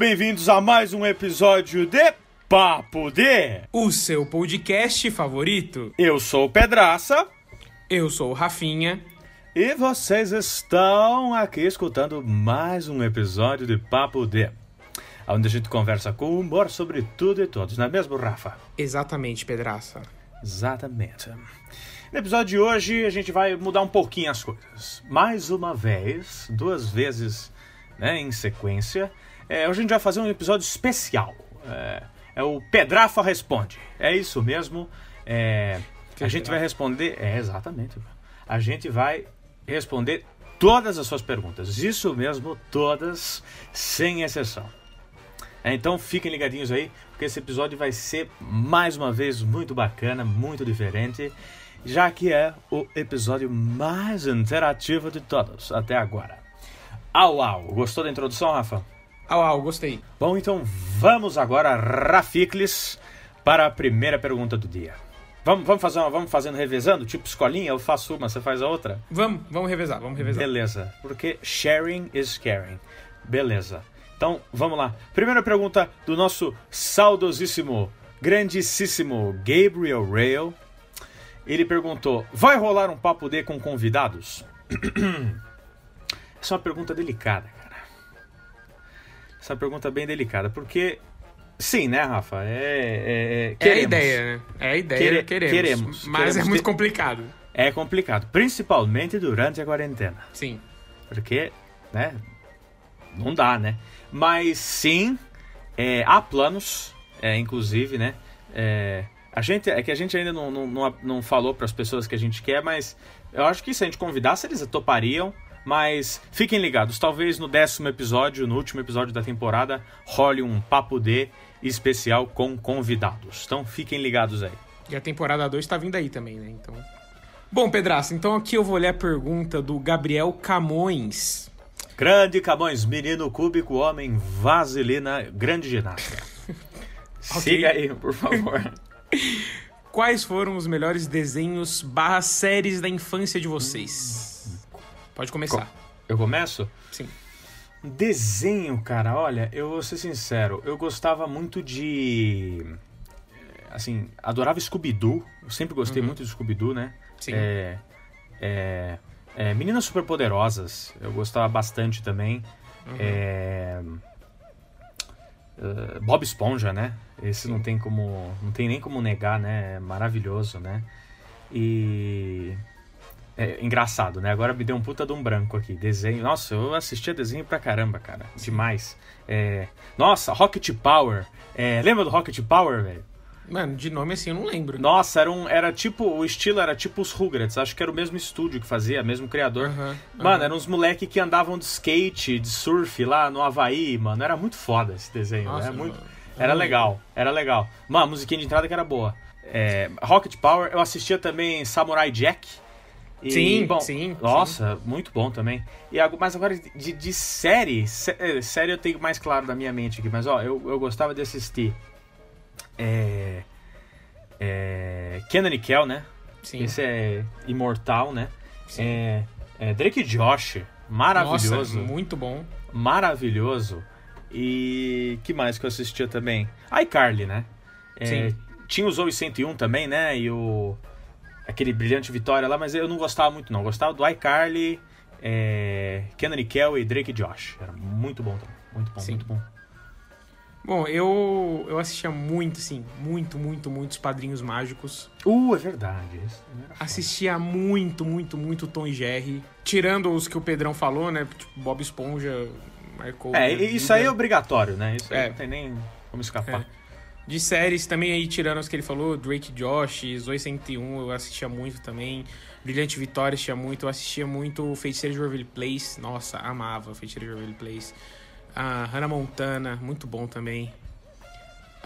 bem-vindos a mais um episódio de Papo D. O seu podcast favorito. Eu sou o Pedraça Eu sou o Rafinha. e vocês estão aqui escutando mais um episódio de Papo D, onde a gente conversa com humor sobre tudo e todos, não é mesmo, Rafa? Exatamente, Pedraça. Exatamente. No episódio de hoje a gente vai mudar um pouquinho as coisas. Mais uma vez, duas vezes né, em sequência, é, hoje a gente vai fazer um episódio especial. É, é o Pedrafa Responde. É isso mesmo. É, a gente vai responder. É, exatamente. A gente vai responder todas as suas perguntas. Isso mesmo, todas, sem exceção. É, então fiquem ligadinhos aí, porque esse episódio vai ser mais uma vez muito bacana, muito diferente, já que é o episódio mais interativo de todos até agora. Au, au! Gostou da introdução, Rafa? Au, au, gostei. Bom, então vamos agora, Raficles, para a primeira pergunta do dia. Vamos, vamos, fazer uma, vamos fazendo revezando? Tipo escolinha, eu faço uma, você faz a outra? Vamos, vamos revezar, vamos revezar. Beleza, porque sharing is caring. Beleza. Então, vamos lá. Primeira pergunta do nosso saudosíssimo, grandíssimo Gabriel Rail. Ele perguntou: Vai rolar um papo D com convidados? Essa é uma pergunta delicada, cara. Essa é pergunta bem delicada, porque. Sim, né, Rafa? É. É, É a queremos. ideia, né? É a ideia, Quere- queremos. queremos, Mas queremos é muito complicado. É complicado, principalmente durante a quarentena. Sim. Porque, né? Não dá, né? Mas sim, é, há planos, é, inclusive, né? É, a gente, é que a gente ainda não, não, não, não falou para as pessoas que a gente quer, mas eu acho que se a gente convidasse, eles topariam. Mas fiquem ligados, talvez no décimo episódio, no último episódio da temporada, role um papo D especial com convidados. Então fiquem ligados aí. E a temporada 2 tá vindo aí também, né? Então. Bom, Pedraça, então aqui eu vou ler a pergunta do Gabriel Camões. Grande Camões, menino cúbico, homem, vaselina, grande ginasta. Siga aí, por favor. Quais foram os melhores desenhos barra séries da infância de vocês? Pode começar. Eu começo? Sim. Desenho, cara, olha, eu vou ser sincero, eu gostava muito de. Assim, adorava Scooby-Doo. Eu sempre gostei muito de Scooby-Doo, né? Sim. É, é, é, Meninas Superpoderosas, eu gostava bastante também. É, é, Bob Esponja, né? Esse não tem como. Não tem nem como negar, né? É maravilhoso, né? E. É engraçado, né? Agora me deu um puta de um branco aqui. Desenho. Nossa, eu assistia desenho pra caramba, cara. Demais. É, Nossa, Rocket Power. É, Lembra do Rocket Power, velho? Mano, de nome assim eu não lembro. Nossa, era um. Era tipo. O estilo era tipo os Rugrats. Acho que era o mesmo estúdio que fazia, mesmo criador. Aham, Mano, aham. eram uns moleque que andavam de skate, de surf lá no Havaí, mano. Era muito foda esse desenho. Nossa, era muito. Era não legal, era legal. Mano, a musiquinha de entrada que era boa. É, Rocket Power, eu assistia também Samurai Jack. E, Sim, bom, sim, Nossa, muito bom também. E, mas agora, de, de série, sé- eh, série eu tenho mais claro da minha mente aqui, mas ó, eu, eu gostava de assistir. É. É. Kenan e Kel, né? Sim. Esse é imortal, né? Sim. É, é Drake Josh, maravilhoso. Nossa, muito bom. Maravilhoso. E que mais que eu assistia também? iCarly, né? É, Sim. Tinha o Zoe 101 também, né? E o. Aquele Brilhante Vitória lá, mas eu não gostava muito, não. Eu gostava do iCarly, é, Kenan e Kel e Drake Josh. Era muito bom também. Muito bom, Sim. muito bom. Bom, eu, eu assistia muito, assim, muito, muito, muito os Padrinhos Mágicos. Uh, é verdade. Assistia muito, muito, muito Tom e Jerry. Tirando os que o Pedrão falou, né? Tipo, Bob Esponja marcou. É, isso vida. aí é obrigatório, né? Isso aí É. não tem nem como escapar. De séries também aí, tirando as que ele falou, Drake Josh, Zoe 101, eu assistia muito também. Brilhante Vitória assistia muito. Eu assistia muito Feiticeiro de Waverly Place. Nossa, amava Feiticeiro de Waverly Place. Ah, Hannah Montana, muito bom também.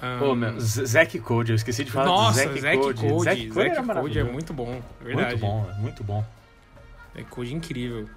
Ah, Pô, meu, Zack Code, eu esqueci de falar Nossa, do Zack Code. Zack Zack Code Code é maravilhoso. muito bom, verdade. Muito bom, muito bom. Zack Code é incrível.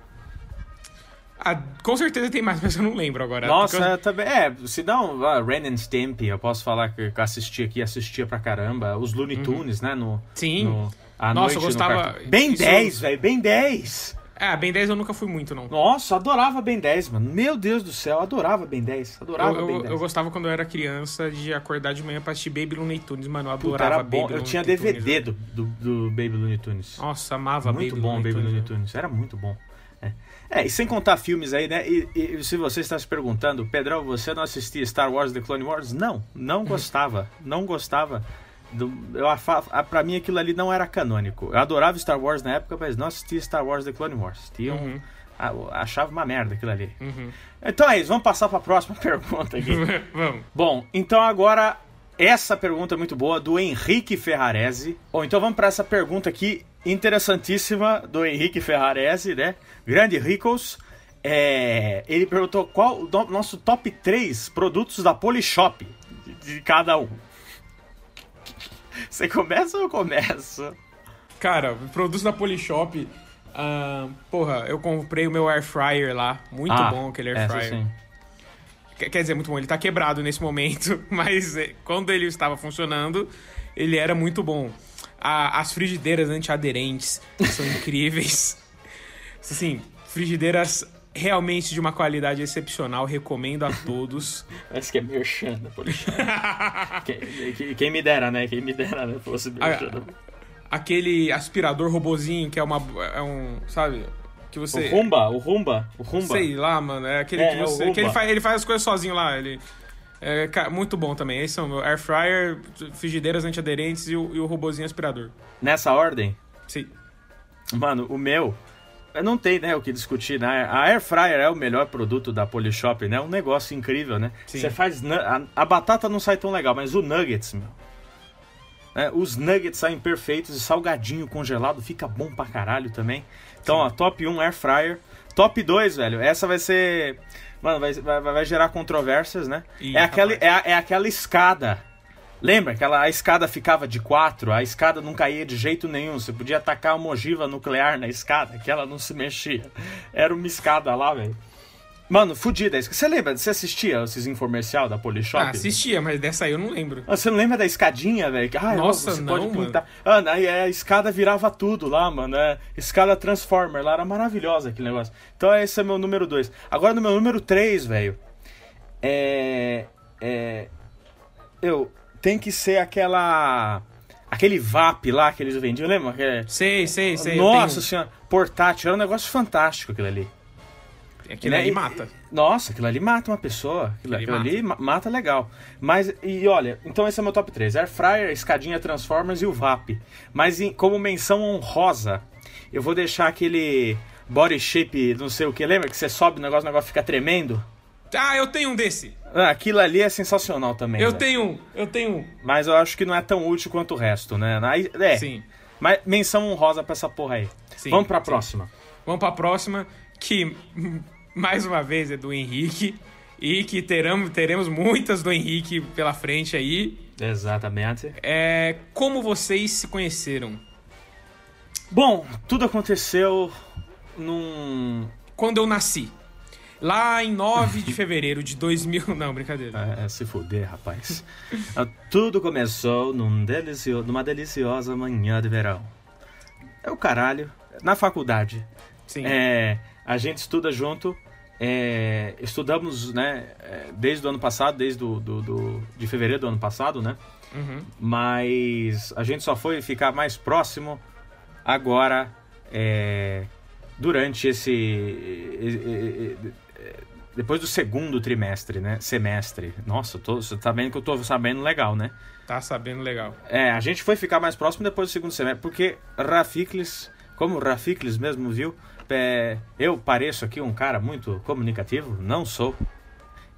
Ah, com certeza tem mais, mas eu não lembro agora. Nossa, eu- também. É, se não, ah, Ren and Stimpy, eu posso falar que eu assisti aqui, assistia pra caramba. Os Looney Tunes, né? No, Sim. no, à Nossa, noite eu gostava- no. Bem isso- 10, velho, bem 10. É, Ben 10 eu nunca fui muito, não. Nossa, adorava Ben 10, mano. Meu Deus do céu, adorava Ben 10. Adorava Eu, Ben eu, 10. eu gostava quando eu era criança de acordar de manhã pra assistir Baby Looney Tunes, mano. Eu Puta, adorava bom. Baby Eu Looney tinha Tunes, DVD velho. do, do, do Baby Looney Tunes. Nossa, amava muito Baby bom Looney Baby Tunes, Looney velho. Tunes. Era muito bom. É. E sem contar filmes aí, né? E, e se você está se perguntando, Pedrão, você não assistia Star Wars The Clone Wars? Não, não gostava. não gostava. Do, eu, afa- a, pra mim aquilo ali não era canônico. Eu adorava Star Wars na época, mas não assistia Star Wars The Clone Wars. Tinha um- Uhum. a- achava uma merda aquilo ali. Uhum. Então é isso, vamos passar para a próxima pergunta aqui. Vamos. Bom, então agora essa pergunta é muito boa do Henrique Ferrarese. Bom, então vamos para essa pergunta aqui interessantíssima do Henrique Ferrarese, né? Grande Ricos. É, ele perguntou qual o no- nosso top 3 produtos da Polishop de, de cada um. Você começa ou eu começo? Cara, produtos da Polishop. ah, porra, eu comprei o meu air fryer lá. Muito Ah, bom aquele air fryer. sim. Quer dizer, muito bom. Ele tá quebrado nesse momento, mas é, quando ele estava funcionando, ele era muito bom. A- as frigideiras antiaderentes são incríveis. Assim, frigideiras realmente de uma qualidade excepcional. Recomendo a todos. Parece que é merchan da quem, quem- quem me dera, né? Quem me dera, né? Fosse merchan. Aquele aspirador robozinho que é uma. É um. Sabe? Que você. O Rumba, o Rumba, o Rumba. Sei lá, mano. É aquele É, que é você. Roomba. que ele faz, ele faz as coisas sozinho lá. Ele. É ca- muito bom também. Esses são meu air fryer, frigideiras antiaderentes e o, e o robozinho aspirador. Nessa ordem, Sim. mano, o meu. Não tem, né, o que discutir, né? A Air Fryer é o melhor produto da Polishop, né? Um negócio incrível, né? Sim. Você faz. A, a batata não sai tão legal, mas o nuggets, meu. Né, os nuggets saem perfeitos e salgadinho congelado fica bom pra caralho também. Então, ó, top 1 Air Fryer. Top 2, velho, essa vai ser. Mano, vai, vai, vai gerar controvérsias, né? Ih, é, aquela, é, é aquela escada. Lembra? Aquela, a escada ficava de quatro, a escada não caía de jeito nenhum. Você podia atacar uma ogiva nuclear na escada, que ela não se mexia. Era uma escada lá, velho. Mano, fudida. Você lembra? Você assistia esses infomercial da Polishop? Ah, assistia, mas dessa aí eu não lembro. Ah, Você não lembra da escadinha, velho? Ah, Nossa, você não, pode mano. pintar. Ah, aí a escada virava tudo lá, mano. É, escada Transformer lá, era maravilhosa aquele negócio. Então esse é meu número 2. Agora no meu número 3, velho. É. É. Eu. Tem que ser aquela. Aquele VAP lá que eles vendiam, lembra? Aquele- Sei, sei, sei. Nossa tenho- senhora, portátil, era um negócio fantástico aquilo ali. Aquilo Né? ali mata. Nossa, aquilo ali mata uma pessoa. Aquilo, aquilo ali ma- mata legal. Mas, e olha, então esse é meu top 3. Air Fryer, Escadinha Transformers e o VAP. Mas em- como menção honrosa, eu vou deixar aquele body shape, não sei o que. Lembra que você sobe o negócio, o negócio fica tremendo? Ah, eu tenho um desse. Ah, aquilo ali é sensacional também. Eu velho. tenho um, eu tenho um. Mas eu acho que não é tão útil quanto o resto, né? Aí- É, Sim. mas menção honrosa pra essa porra aí. Sim, Vamos pra sim. próxima. Vamos pra próxima, que mais uma vez é do Henrique. E que teremos, teremos muitas do Henrique pela frente aí. Exatamente. É como vocês se conheceram? Bom, tudo aconteceu num Quando eu nasci. Lá em 9 de fevereiro de 2000. Não, brincadeira. É, se fuder, rapaz. Ah, Tudo começou num delicio... numa deliciosa manhã de verão. É o caralho. Na faculdade. Sim. É, a gente estuda junto. É, estudamos, né, é, desde o ano passado, desde do, do, do- de fevereiro do ano passado, né? Uhum. Mas a gente só foi ficar mais próximo agora, é, durante esse. depois do segundo trimestre, né? Semestre. Nossa, tô, você tá vendo que eu tô sabendo legal, né? Tá sabendo legal. É, a gente foi ficar mais próximo depois do segundo semestre, porque Rafiklis, como Rafiklis mesmo viu, é, eu pareço aqui um cara muito comunicativo, não sou.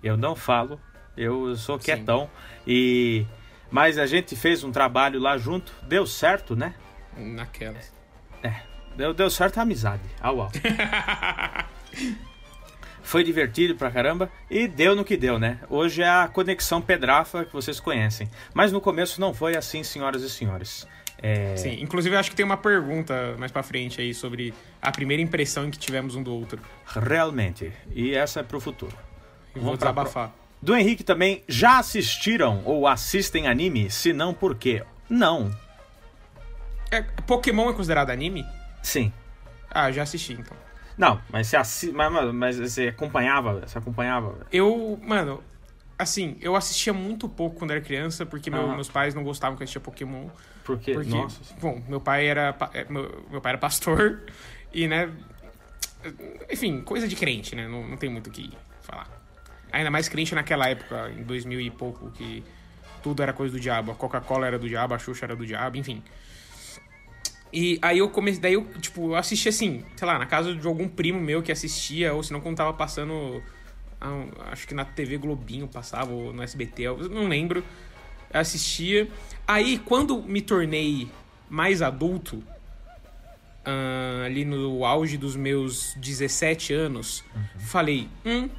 Eu não falo, eu sou Sim. quietão. E mas a gente fez um trabalho lá junto, deu certo, né? Naquelas. Deu, deu certo a amizade. Au, au. Foi divertido pra caramba e deu no que deu, né? Hoje é a conexão pedrafa que vocês conhecem. Mas no começo não foi assim, senhoras e senhores. É, Sim, inclusive eu acho que tem uma pergunta mais pra frente aí sobre a primeira impressão em que tivemos um do outro. Realmente. E essa é pro futuro. Eu vou Vamos pra desabafar. Do Henrique também, já assistiram ou assistem anime? Se não, por quê? Não. É, Pokémon é considerado anime? Sim. Ah, já assisti então. Não, mas você, assi... mas, mas- mas você acompanhava, você acompanhava. Eu, mano, assim, eu assistia muito pouco quando era criança, porque meu- meus pais não gostavam que eu assistia Pokémon. Porque, Porque, nossa. bom, meu pai era é, meu, meu pai era pastor e, né, enfim, coisa de crente, né? Não, não tem muito o que falar. Ainda mais crente naquela época, em 2000 e pouco, que tudo era coisa do diabo. A Coca-Cola era do diabo, a Xuxa era do diabo, enfim. E aí eu comecei, daí eu, tipo, eu assisti assim, sei lá, na casa de algum primo meu que assistia, ou se não quando tava passando, acho que na TV Globinho passava, ou no SBT, eu não lembro. Eu assistia. Aí, quando me tornei mais adulto, ah, ali no auge dos meus 17 anos, falei, hum,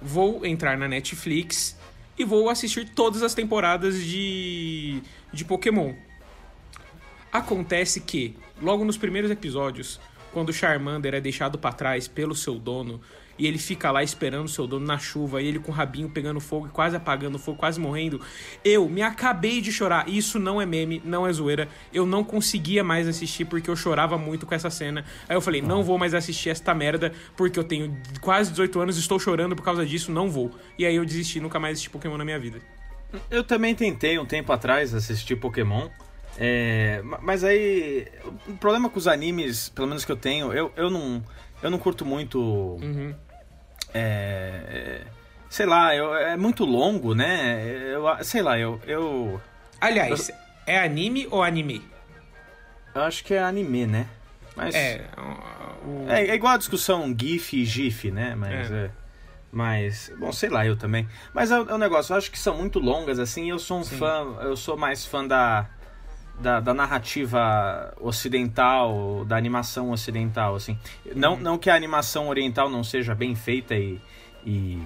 vou entrar na Netflix e vou assistir todas as temporadas de, de Pokémon. Acontece que, logo nos primeiros episódios, quando o Charmander é deixado pra trás pelo seu dono e ele fica lá esperando o seu dono na chuva e ele com o rabinho pegando fogo e quase apagando fogo, quase morrendo, eu me acabei de chorar. Isso não é meme, não é zoeira. Eu não conseguia mais assistir porque eu chorava muito com essa cena. Aí eu falei, não vou mais assistir esta merda porque eu tenho quase 18 anos estou chorando por causa disso, não vou. E aí eu desisti, nunca mais assisti Pokémon na minha vida. Eu também tentei um tempo atrás assistir Pokémon. é, ma- mas aí. O problema com os animes, pelo menos que eu tenho, eu, eu não. Eu não curto muito. Uhum. é, sei lá, eu- é muito longo, né? Eu, sei lá, eu, eu. Aliás, é anime ou anime? eu acho que é anime, né? Mas. É, o... É, é igual a discussão GIF e GIF, né? Mas É. é. Mas, bom, sei lá, eu também. Mas é, é um negócio, eu acho que são muito longas, assim, eu sou um Sim. fã, eu sou mais fã da, da, da narrativa ocidental, da animação ocidental, assim. Não, não que a animação oriental não seja bem feita e, e,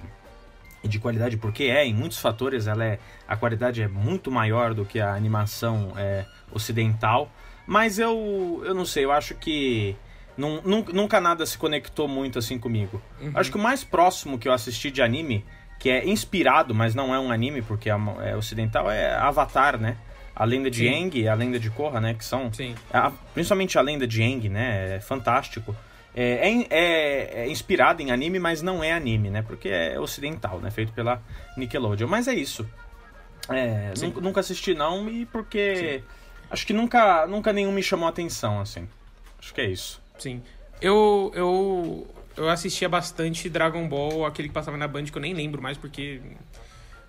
e de qualidade, porque é, em muitos fatores ela é, a qualidade é muito maior do que a animação é, ocidental. Mas eu, eu não sei, eu acho que nun- nun- nunca nada se conectou muito assim comigo. Acho que o mais próximo que eu assisti de anime, que é inspirado, mas não é um anime porque é, é ocidental, é Avatar, né? A lenda de Sim. Aang e a lenda de Korra, né? Que são Sim. a- principalmente a lenda de Aang, né? É fantástico. É, é é- é inspirado em anime, mas não é anime, né? Porque é ocidental, né? Feito pela Nickelodeon. Mas é isso. É, Sim. nunca, nunca assisti não e porque acho que nunca, nunca nenhum me chamou a atenção, assim. Acho que é isso. Sim. Eu, eu, eu assistia bastante Dragon Ball, aquele que passava na Band, que eu nem lembro mais porque.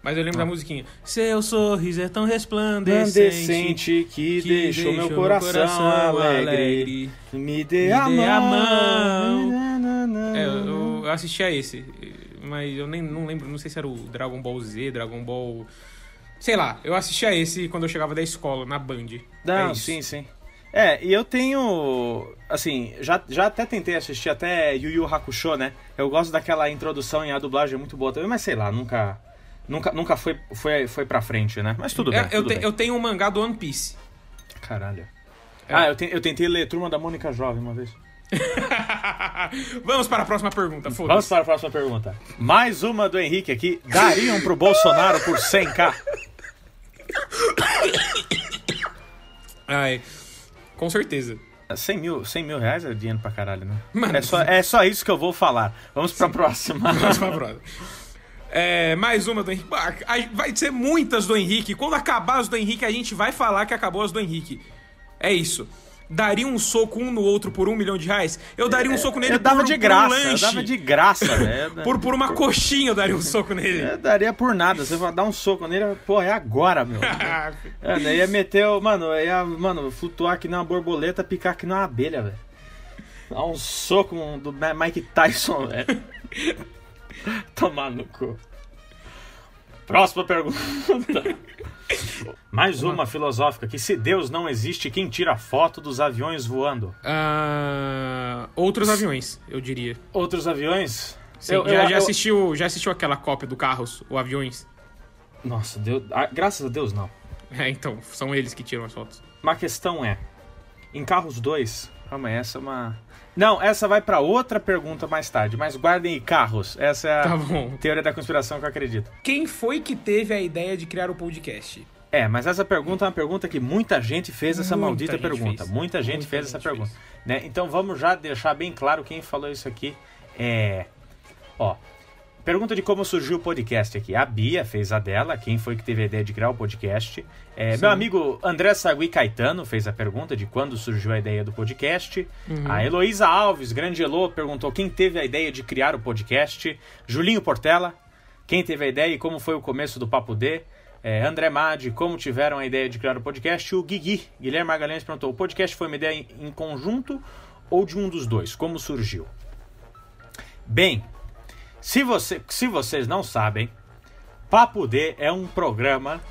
Mas eu lembro da musiquinha. Seu sorriso é tão resplandecente. Resplandecente que, deixou meu coração, alegre. Me dê, Me a, dê mão. a mão. É, eu, eu assistia esse. Mas eu nem não lembro, não sei se era o Dragon Ball Z, Dragon Ball. Sei lá, eu assistia esse quando eu chegava da escola, na Band. Não, É sim, sim. É, e eu tenho. Assim, já, já até tentei assistir até Yu Yu Hakusho, né? Eu gosto daquela introdução e a dublagem é muito boa também, mas sei lá, nunca. Nunca, nunca foi, foi, foi pra frente, né? Mas tudo bem. É, eu, tudo te- bem. eu tenho um mangá do One Piece. Caralho. É. Ah, eu, te- eu tentei ler Turma da Mônica Jovem uma vez. Vamos para a próxima pergunta, Vamos foda-se. para a próxima pergunta. Mais uma do Henrique aqui. Dariam pro Bolsonaro por 100k? Ai, com certeza. 100 mil, 100 mil reais é dinheiro pra caralho, né? Mano. É, só, é só isso que eu vou falar. Vamos pra próxima. Vamos pra próxima. É, mais uma do Henrique. Ai, Vai ser muitas do Henrique. Quando acabar as do Henrique, a gente vai falar que acabou as do Henrique. É isso. Daria um soco um no outro por um milhão de reais? Eu daria um soco nele eu dava por, de graça, um eu lanche. dava de graça, né? Por, por uma coxinha eu daria um soco nele. Eu daria por nada. Você vai dar um soco nele, pô, é agora, meu. É, daí ia meter, o- mano, ia, mano, flutuar que nem uma borboleta, picar que nem uma abelha, velho. Dar um soco do Mike Tyson, velho. Tomar no cu. Próxima pergunta. Mais uma filosófica que se Deus não existe, quem tira foto dos aviões voando? Ah, outros aviões, eu diria. Outros aviões? Sim, Eu- já, eu- já eu- assistiu, já assistiu aquela cópia do Carros, o Aviões? Nossa, Deus, ah, graças a Deus não. É, então, são eles que tiram as fotos. Uma questão é, em Carros 2, calma aí, essa é uma... Não, essa vai pra outra pergunta mais tarde, mas guardem aí Carros, essa é a Tá teoria da conspiração que eu acredito. Quem foi que teve a ideia de criar o podcast? É, mas essa pergunta é uma pergunta que muita gente fez essa Muita maldita pergunta. fez. Muita gente Muita fez gente essa pergunta. fez. Né? Então vamos já deixar bem claro quem falou isso aqui. É. Ó. Pergunta de como surgiu o podcast aqui. A Bia fez a dela, quem foi que teve a ideia de criar o podcast. É, meu amigo André Sagui Caetano fez a pergunta de quando surgiu a ideia do podcast. Uhum. A Heloísa Alves, grande Elo, perguntou quem teve a ideia de criar o podcast. Julinho Portela, quem teve a ideia e como foi o começo do Papo D. É, André Madi, como tiveram a ideia de criar o podcast. O Guigui, Guilherme Magalhães perguntou: o podcast foi uma ideia em, em conjunto ou de um dos dois? Como surgiu? Bem, se, você, se vocês não sabem, Papo D é um programa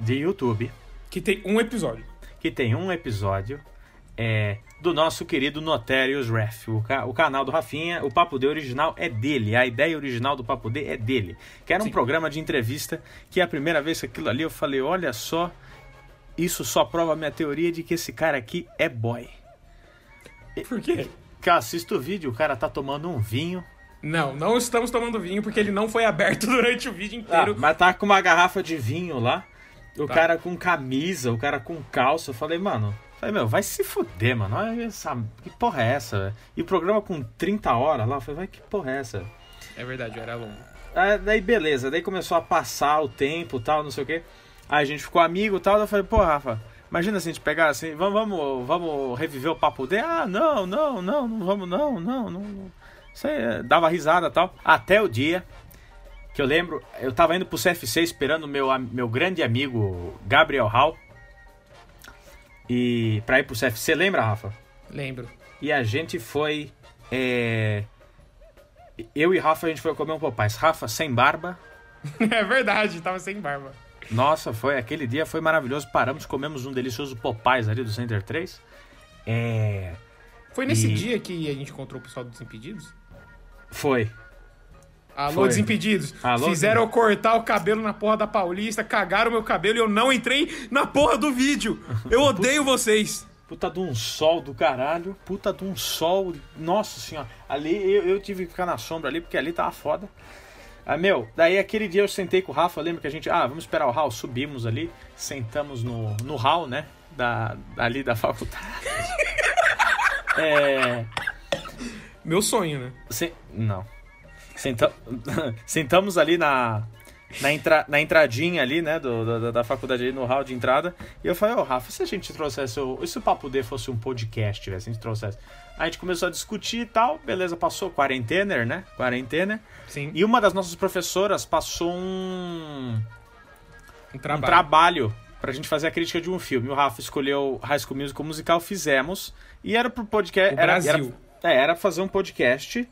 de YouTube Que tem um episódio. que tem um episódio é, do nosso querido Notarius Ref, o, ca- o canal do Rafinha. O Papo D original é dele, a ideia original do Papo D é dele. Que era um Sim. programa de entrevista que a primeira vez que aquilo ali eu falei: olha só, isso só prova a minha teoria de que esse cara aqui é boy. Por quê? Que eu assisto o vídeo, o cara tá tomando um vinho. Não, não estamos tomando vinho porque ele não foi aberto durante o vídeo Ah, inteiro. mas tá com uma garrafa de vinho lá. O Tá. cara com camisa, o cara com calça. Eu falei, mano. Falei, meu, vai se fuder, mano. Olha essa, que porra é essa, velho? E o programa com 30 horas lá. Eu falei, vai, que porra é essa? É verdade, era longo. Aí, daí, beleza. Daí começou a passar o tempo tal, não sei o quê. Aí a gente ficou amigo e tal. Eu falei, pô, Rafa, imagina se a gente pegar assim, vamos, vamos, vamos reviver o papo dele. Ah, não, não, não, não vamos, não, não, não. não. Aí, é, dava risada e tal. Até o dia que eu lembro, eu tava indo pro CFC esperando meu, meu grande amigo Gabriel Hall. E pra ir pro CFC, lembra, Rafa? Lembro. E a gente foi. é, Eu e Rafa, a gente foi comer um Popeyes. Rafa sem barba. É verdade, tava sem barba. Nossa, foi aquele dia foi maravilhoso. Paramos, comemos um delicioso Popeyes ali do Center 3. É. Foi nesse E- dia que a gente encontrou o pessoal dos Desimpedidos? Foi. Alô, Foi. Desimpedidos. Alô, Fizeram eu cortar o cabelo na porra da Paulista, cagaram meu cabelo e eu não entrei na porra do vídeo. Eu odeio vocês. Puta de um sol do caralho. Puta de um sol. Nossa senhora. Ali eu, eu tive que ficar na sombra ali, porque ali tava foda. Ah, meu, daí aquele dia eu sentei com o Rafa, lembra que a gente. Ah, vamos esperar o Hall. Subimos ali, sentamos no, no hall, né? Da, ali da faculdade. é. Meu sonho, né? Se- Não. Senta- Sentamos ali na, na, entra... na entradinha ali, né, do, da, da faculdade ali, no hall de entrada. E eu falei, ô Rafa, e se a gente trouxesse. O... E se o Papo D fosse um podcast, velho, se a gente trouxesse? A gente começou a discutir e tal, beleza, passou quarentener, né? Quarentener. Sim. E uma das nossas professoras passou um, Um um trabalho. trabalho pra gente fazer a crítica de um filme. O Rafa escolheu High School Musical musical, fizemos. E era pro podcast. O era, Brasil. Era, era fazer um podcast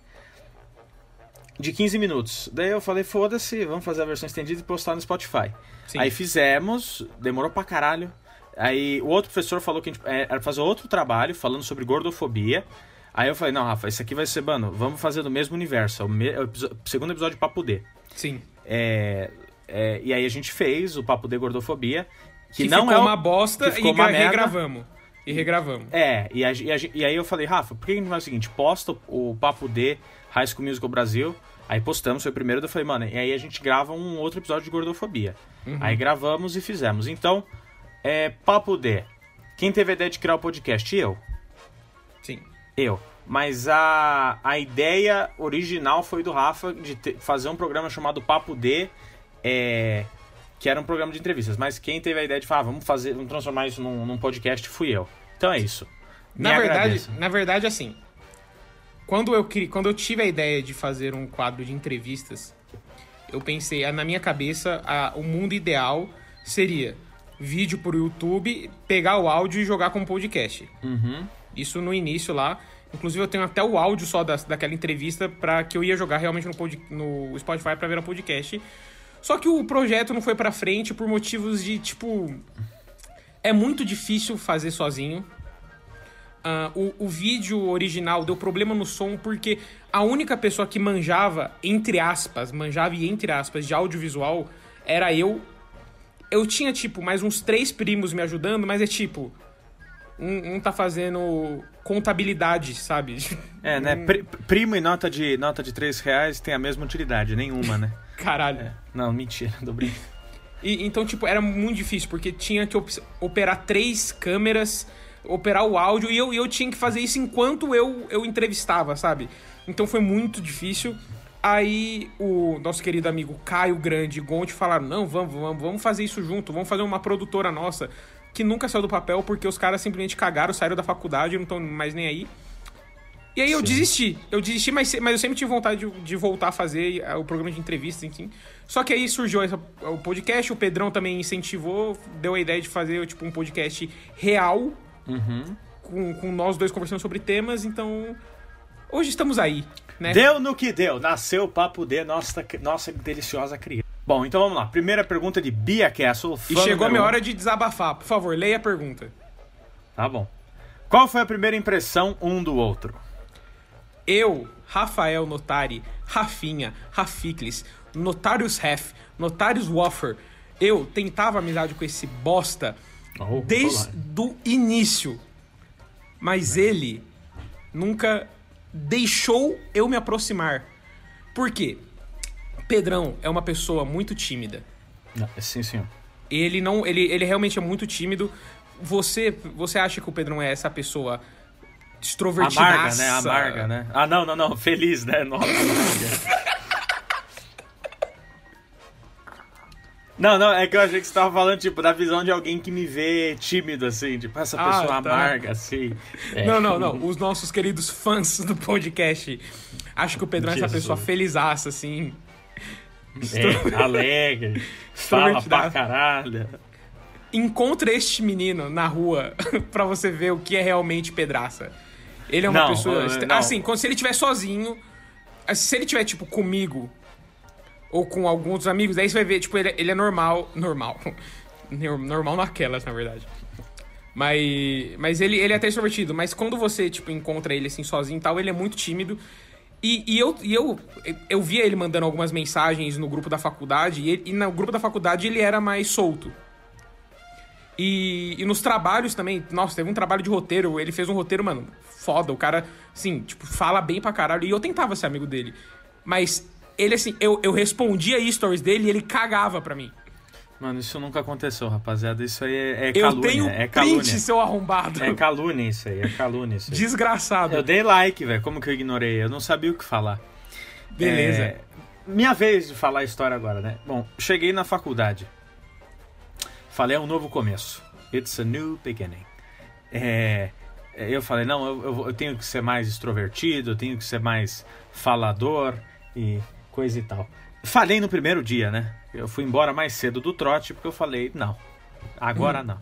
de 15 minutos. Daí eu falei, foda-se, vamos fazer a versão estendida e postar no Spotify. Sim. Aí fizemos, demorou pra caralho. Aí o outro professor falou que a gente é, era fazer outro trabalho falando sobre gordofobia. Aí eu falei, não, Rafa, isso aqui vai ser, mano, vamos fazer no mesmo universo. É o, me- é o segundo episódio de Papo D. Sim. É, é, e aí a gente fez o Papo de Gordofobia, que, Que não ficou é uma bosta que ficou e uma merda. regravamos. E regravamos. É, e, a- e a- e aí eu falei, Rafa, por que a gente não faz o seguinte? Posta o, Papo D High School Musical Brasil, aí postamos, foi o primeiro, eu falei, mano, e aí a gente grava um outro episódio de Gordofobia. Uhum. Aí gravamos e fizemos. Então, é, Papo D. Quem teve a ideia de criar o podcast? Eu. Sim. Eu. Mas a, a ideia original foi do Rafa de ter- fazer um programa chamado Papo D, é, que era um programa de entrevistas. Mas quem teve a ideia de falar, ah, vamos fazer, vamos transformar isso num, num podcast, fui eu. Então é isso. Me Na verdade, agradeço. na verdade, assim, quando eu, quando eu tive a ideia de fazer um quadro de entrevistas, eu pensei, na minha cabeça, a- o mundo ideal seria vídeo pro YouTube, pegar o áudio e jogar como podcast. Uhum. Isso no início lá. Inclusive, eu tenho até o áudio só da, daquela entrevista para que eu ia jogar realmente no, pod- no Spotify para virar podcast. Só que o projeto não foi pra frente por motivos de, tipo... É muito difícil fazer sozinho. Ah, o, o vídeo original deu problema no som porque a única pessoa que manjava, entre aspas, manjava e entre aspas, de audiovisual, era eu. Eu tinha, tipo, mais uns três primos me ajudando, mas é tipo... Um, um tá fazendo contabilidade, sabe? É, né? Pri- primo e nota de, nota de 3 reais tem a mesma utilidade, nenhuma, né? Caralho. Não, mentira, brincando. E, então, tipo, era muito difícil, porque tinha que op- operar três câmeras, operar o áudio, e eu, eu tinha que fazer isso enquanto eu, eu entrevistava, sabe? Então foi muito difícil. Aí o nosso querido amigo Caio Grande e Gonte falaram: não, vamos, vamos, vamos fazer isso junto, vamos fazer uma produtora nossa, que nunca saiu do papel porque os caras simplesmente cagaram, saíram da faculdade e não estão mais nem aí. E aí eu Sim. desisti. Eu desisti, mas, mas eu sempre tive vontade de, de voltar a fazer eh, o programa de entrevistas, enfim. Só que aí surgiu essa- o podcast, o Pedrão também incentivou, deu a ideia de fazer tipo um podcast real, Uhum. com, com nós dois conversando sobre temas, então. Hoje estamos aí, né? Deu no que deu. Nasceu pra poder nossa, nossa deliciosa criança. Bom, então vamos lá. Primeira pergunta de Bia Castle. E chegou a minha um. hora de desabafar. Por favor, leia a pergunta. Tá bom. Qual foi a primeira impressão um do outro? Eu, Rafael Notari, Rafinha, Rafiklis, Notarius Ref, Notarius Waffer, eu tentava amizade com esse bosta Oh, desde o início. Mas ele nunca deixou eu me aproximar. Por quê? Pedrão é uma pessoa muito tímida. Não, Sim, senhor. Ele não, ele, ele realmente é muito tímido. Você, você acha que o Pedrão é essa pessoa extrovertida? Amarga, né? Amarga, né? Ah, não, não, não. Feliz, né? Nossa. Não, não, é que eu achei que você tava falando, tipo, da visão de alguém que me vê tímido, assim, tipo, essa Ah, pessoa tá. amarga, assim. É. Não, não, não. Os nossos queridos fãs do podcast acham que o Pedrão é essa pessoa felizaça, assim. É, alegre, fala pra caralho. Encontra este menino na rua pra você ver o que é realmente pedraça. Ele é uma Não, pessoa. eh, não. Assim, quando se ele estiver sozinho. Se ele tiver, tipo, comigo ou com alguns dos amigos, aí você vai ver, tipo, ele, ele é normal. Normal. Normal naquelas, na verdade. Mas, mas ele, ele é até extrovertido. Mas quando você, tipo, encontra ele assim sozinho e tal, ele é muito tímido. E, e eu, e eu, eu via ele mandando algumas mensagens no grupo da faculdade. E, ele- e no grupo da faculdade ele era mais solto. E, e nos trabalhos também, nossa, teve um trabalho de roteiro, ele fez um roteiro, mano, foda. O cara, assim, tipo, fala bem pra caralho. E eu tentava ser amigo dele. Mas ele, assim, eu, eu respondia stories dele e ele cagava pra mim. Mano, isso nunca aconteceu, rapaziada. Isso aí é, é eu calúnia. tenho é print, calúnia. seu arrombado. É calúnia isso aí, é calúnia isso aí. Desgraçado. Eu dei like, velho. Como que eu ignorei? Eu não sabia o que falar. Beleza. É, minha vez de falar a história agora, né? Bom, cheguei na faculdade. Falei, é um novo começo. It's a new beginning. É, eu falei, não, eu, eu- eu tenho que ser mais extrovertido, eu tenho que ser mais falador e coisa e tal. Falei no primeiro dia, né? Eu fui embora mais cedo do trote porque eu falei, não, agora não.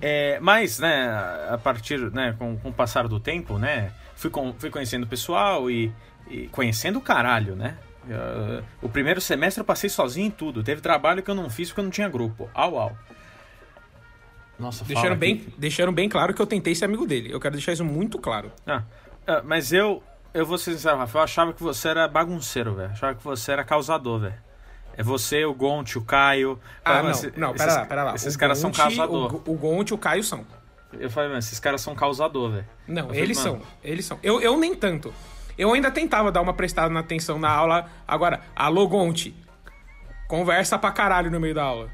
É, mas, né, a partir, né, com, com o passar do tempo, né, fui, com- fui conhecendo o pessoal e, e conhecendo o caralho, né? Eu- o primeiro semestre eu passei sozinho em tudo. Teve trabalho que eu não fiz porque eu não tinha grupo. Au, au. Nossa, fala Deixaram aqui. bem, deixaram bem claro que eu tentei ser amigo dele. Eu quero deixar isso muito claro. Ah, ah, mas eu, eu vou ser sincero, Rafa, eu achava que você era bagunceiro, velho. Achava que você era causador, velho. É você, o Gonte, o Caio. Ah, não, mas não, esses, pera lá, pera lá. Esses O caras são Gonte- causador. O, o Gonte e o Caio são. Eu falei, mas esses caras são causador, velho. Não, falei, eles mano, são. Eles são. Eu, eu nem tanto. Eu ainda tentava dar uma prestada na atenção na aula. Agora, alô, Gonte. Conversa pra caralho no meio da aula.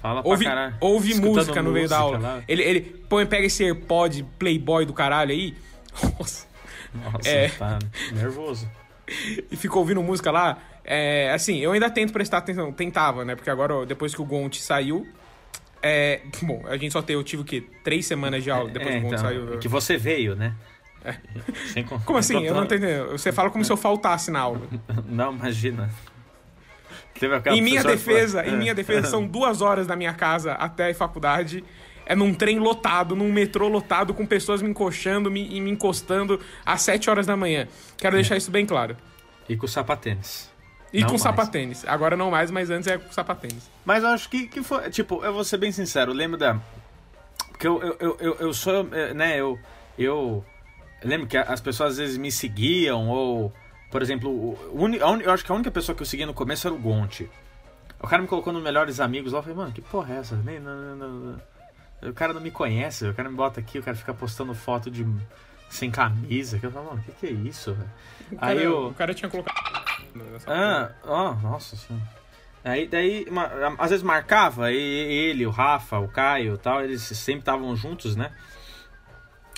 Fala pra Ouve, caralho. ouve Escutando música no meio da aula. música lá. Ele, ele põe, pega esse AirPod Playboy do caralho aí. Nossa. Nossa, É. tá nervoso. e ficou ouvindo música lá. É, assim, eu ainda tento prestar atenção. Tentava, né? Porque agora, depois que o Gonte saiu. É, bom, a gente só teve, eu tive o quê? Três semanas de aula depois É, que o Gonte então, saiu. Que você veio, né? Sem con- Como assim? Eu não tô entendendo. Você fala como se eu faltasse na aula. Não, imagina. Em minha defesa, falou- em minha defesa, são duas horas da minha casa até a faculdade. É num trem lotado, num metrô lotado, com pessoas me encoxando me, e me encostando às 7 horas da manhã. Quero deixar isso bem claro. E com sapatênis. E Não com mais. sapatênis. Agora não mais, mas antes é com sapatênis. Mas eu acho que, que foi. Tipo, eu vou ser bem sincero, lembro da. Porque eu, eu, eu, eu, eu sou. eh, Né, eu. Eu. Eu lembro que as pessoas às vezes me seguiam, ou. Por exemplo, eu acho que a única pessoa que eu seguia no começo era o Gonte. O cara me colocou nos melhores amigos lá, eu falei, mano, que porra é essa? Nem, não, não, não. O cara não me conhece, o cara me bota aqui, o cara fica postando foto de. sem camisa. Que eu falo, mano, o que, que é isso, velho? O cara, Aí eu. o cara tinha colocado. Ah, ó, nossa senhora. Aí daí, uma- às vezes marcava, e ele, o Rafa, o Caio e tal, eles sempre estavam juntos, né?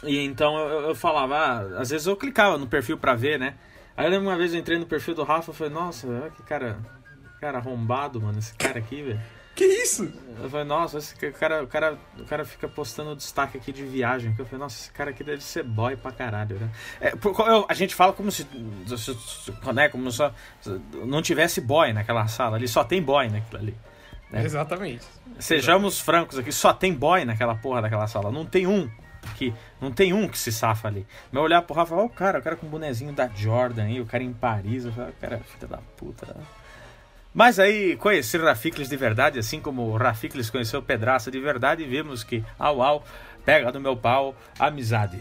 E então eu, eu falava, ah, às vezes eu clicava no perfil pra ver, né? Aí eu lembro uma vez eu entrei no perfil do Rafa e falei, nossa, olha que cara, cara arrombado, mano, esse cara aqui, velho. Que isso? Eu falei, nossa, esse cara, o, cara, o cara fica postando destaque aqui de viagem. Eu falei, nossa, esse cara aqui deve ser boy pra caralho, né? É, por- eu- a gente fala como se, né, como se não tivesse boy naquela sala ali, só tem boy naquilo ali. É. Exatamente. Sejamos francos aqui, só tem boy naquela porra daquela sala. Não tem um que não tem um que se safa ali. Mas olhar pro Rafa, ó, o cara, o cara com o bonezinho da Jordan aí, o cara em Paris, eu falei, "Ah, cara, filha da puta. né?" Mas aí, conhecer Rafikles de verdade, assim como o Rafikles conheceu o Pedraça de verdade, vimos que, au au, pega no meu pau, amizade.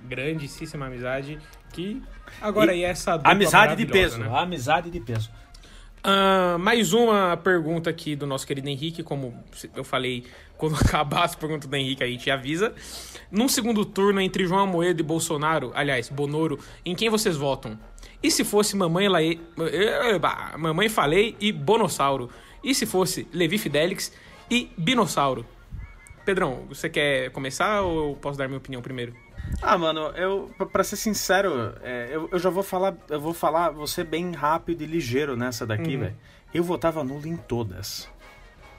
Grandíssima amizade que agora E aí essa dupla Amizade de peso, né? amizade de peso. Ah, mais uma pergunta aqui do nosso querido Henrique, como eu falei, quando acabar as perguntas do Henrique a gente avisa. Num segundo turno entre João Amoedo e Bolsonaro, aliás, Bonoro, em quem vocês votam? E se fosse Mamãe, Laê, Mamãe Falei e Bonossauro? E se fosse Levi Fidelix e Binossauro? Pedrão, você quer começar ou eu posso dar minha opinião primeiro? Ah, mano, eu, pra- pra ser sincero, é, eu, eu já vou falar, eu vou falar, ser bem rápido e ligeiro nessa daqui, Uhum. velho. Eu votava nulo em todas.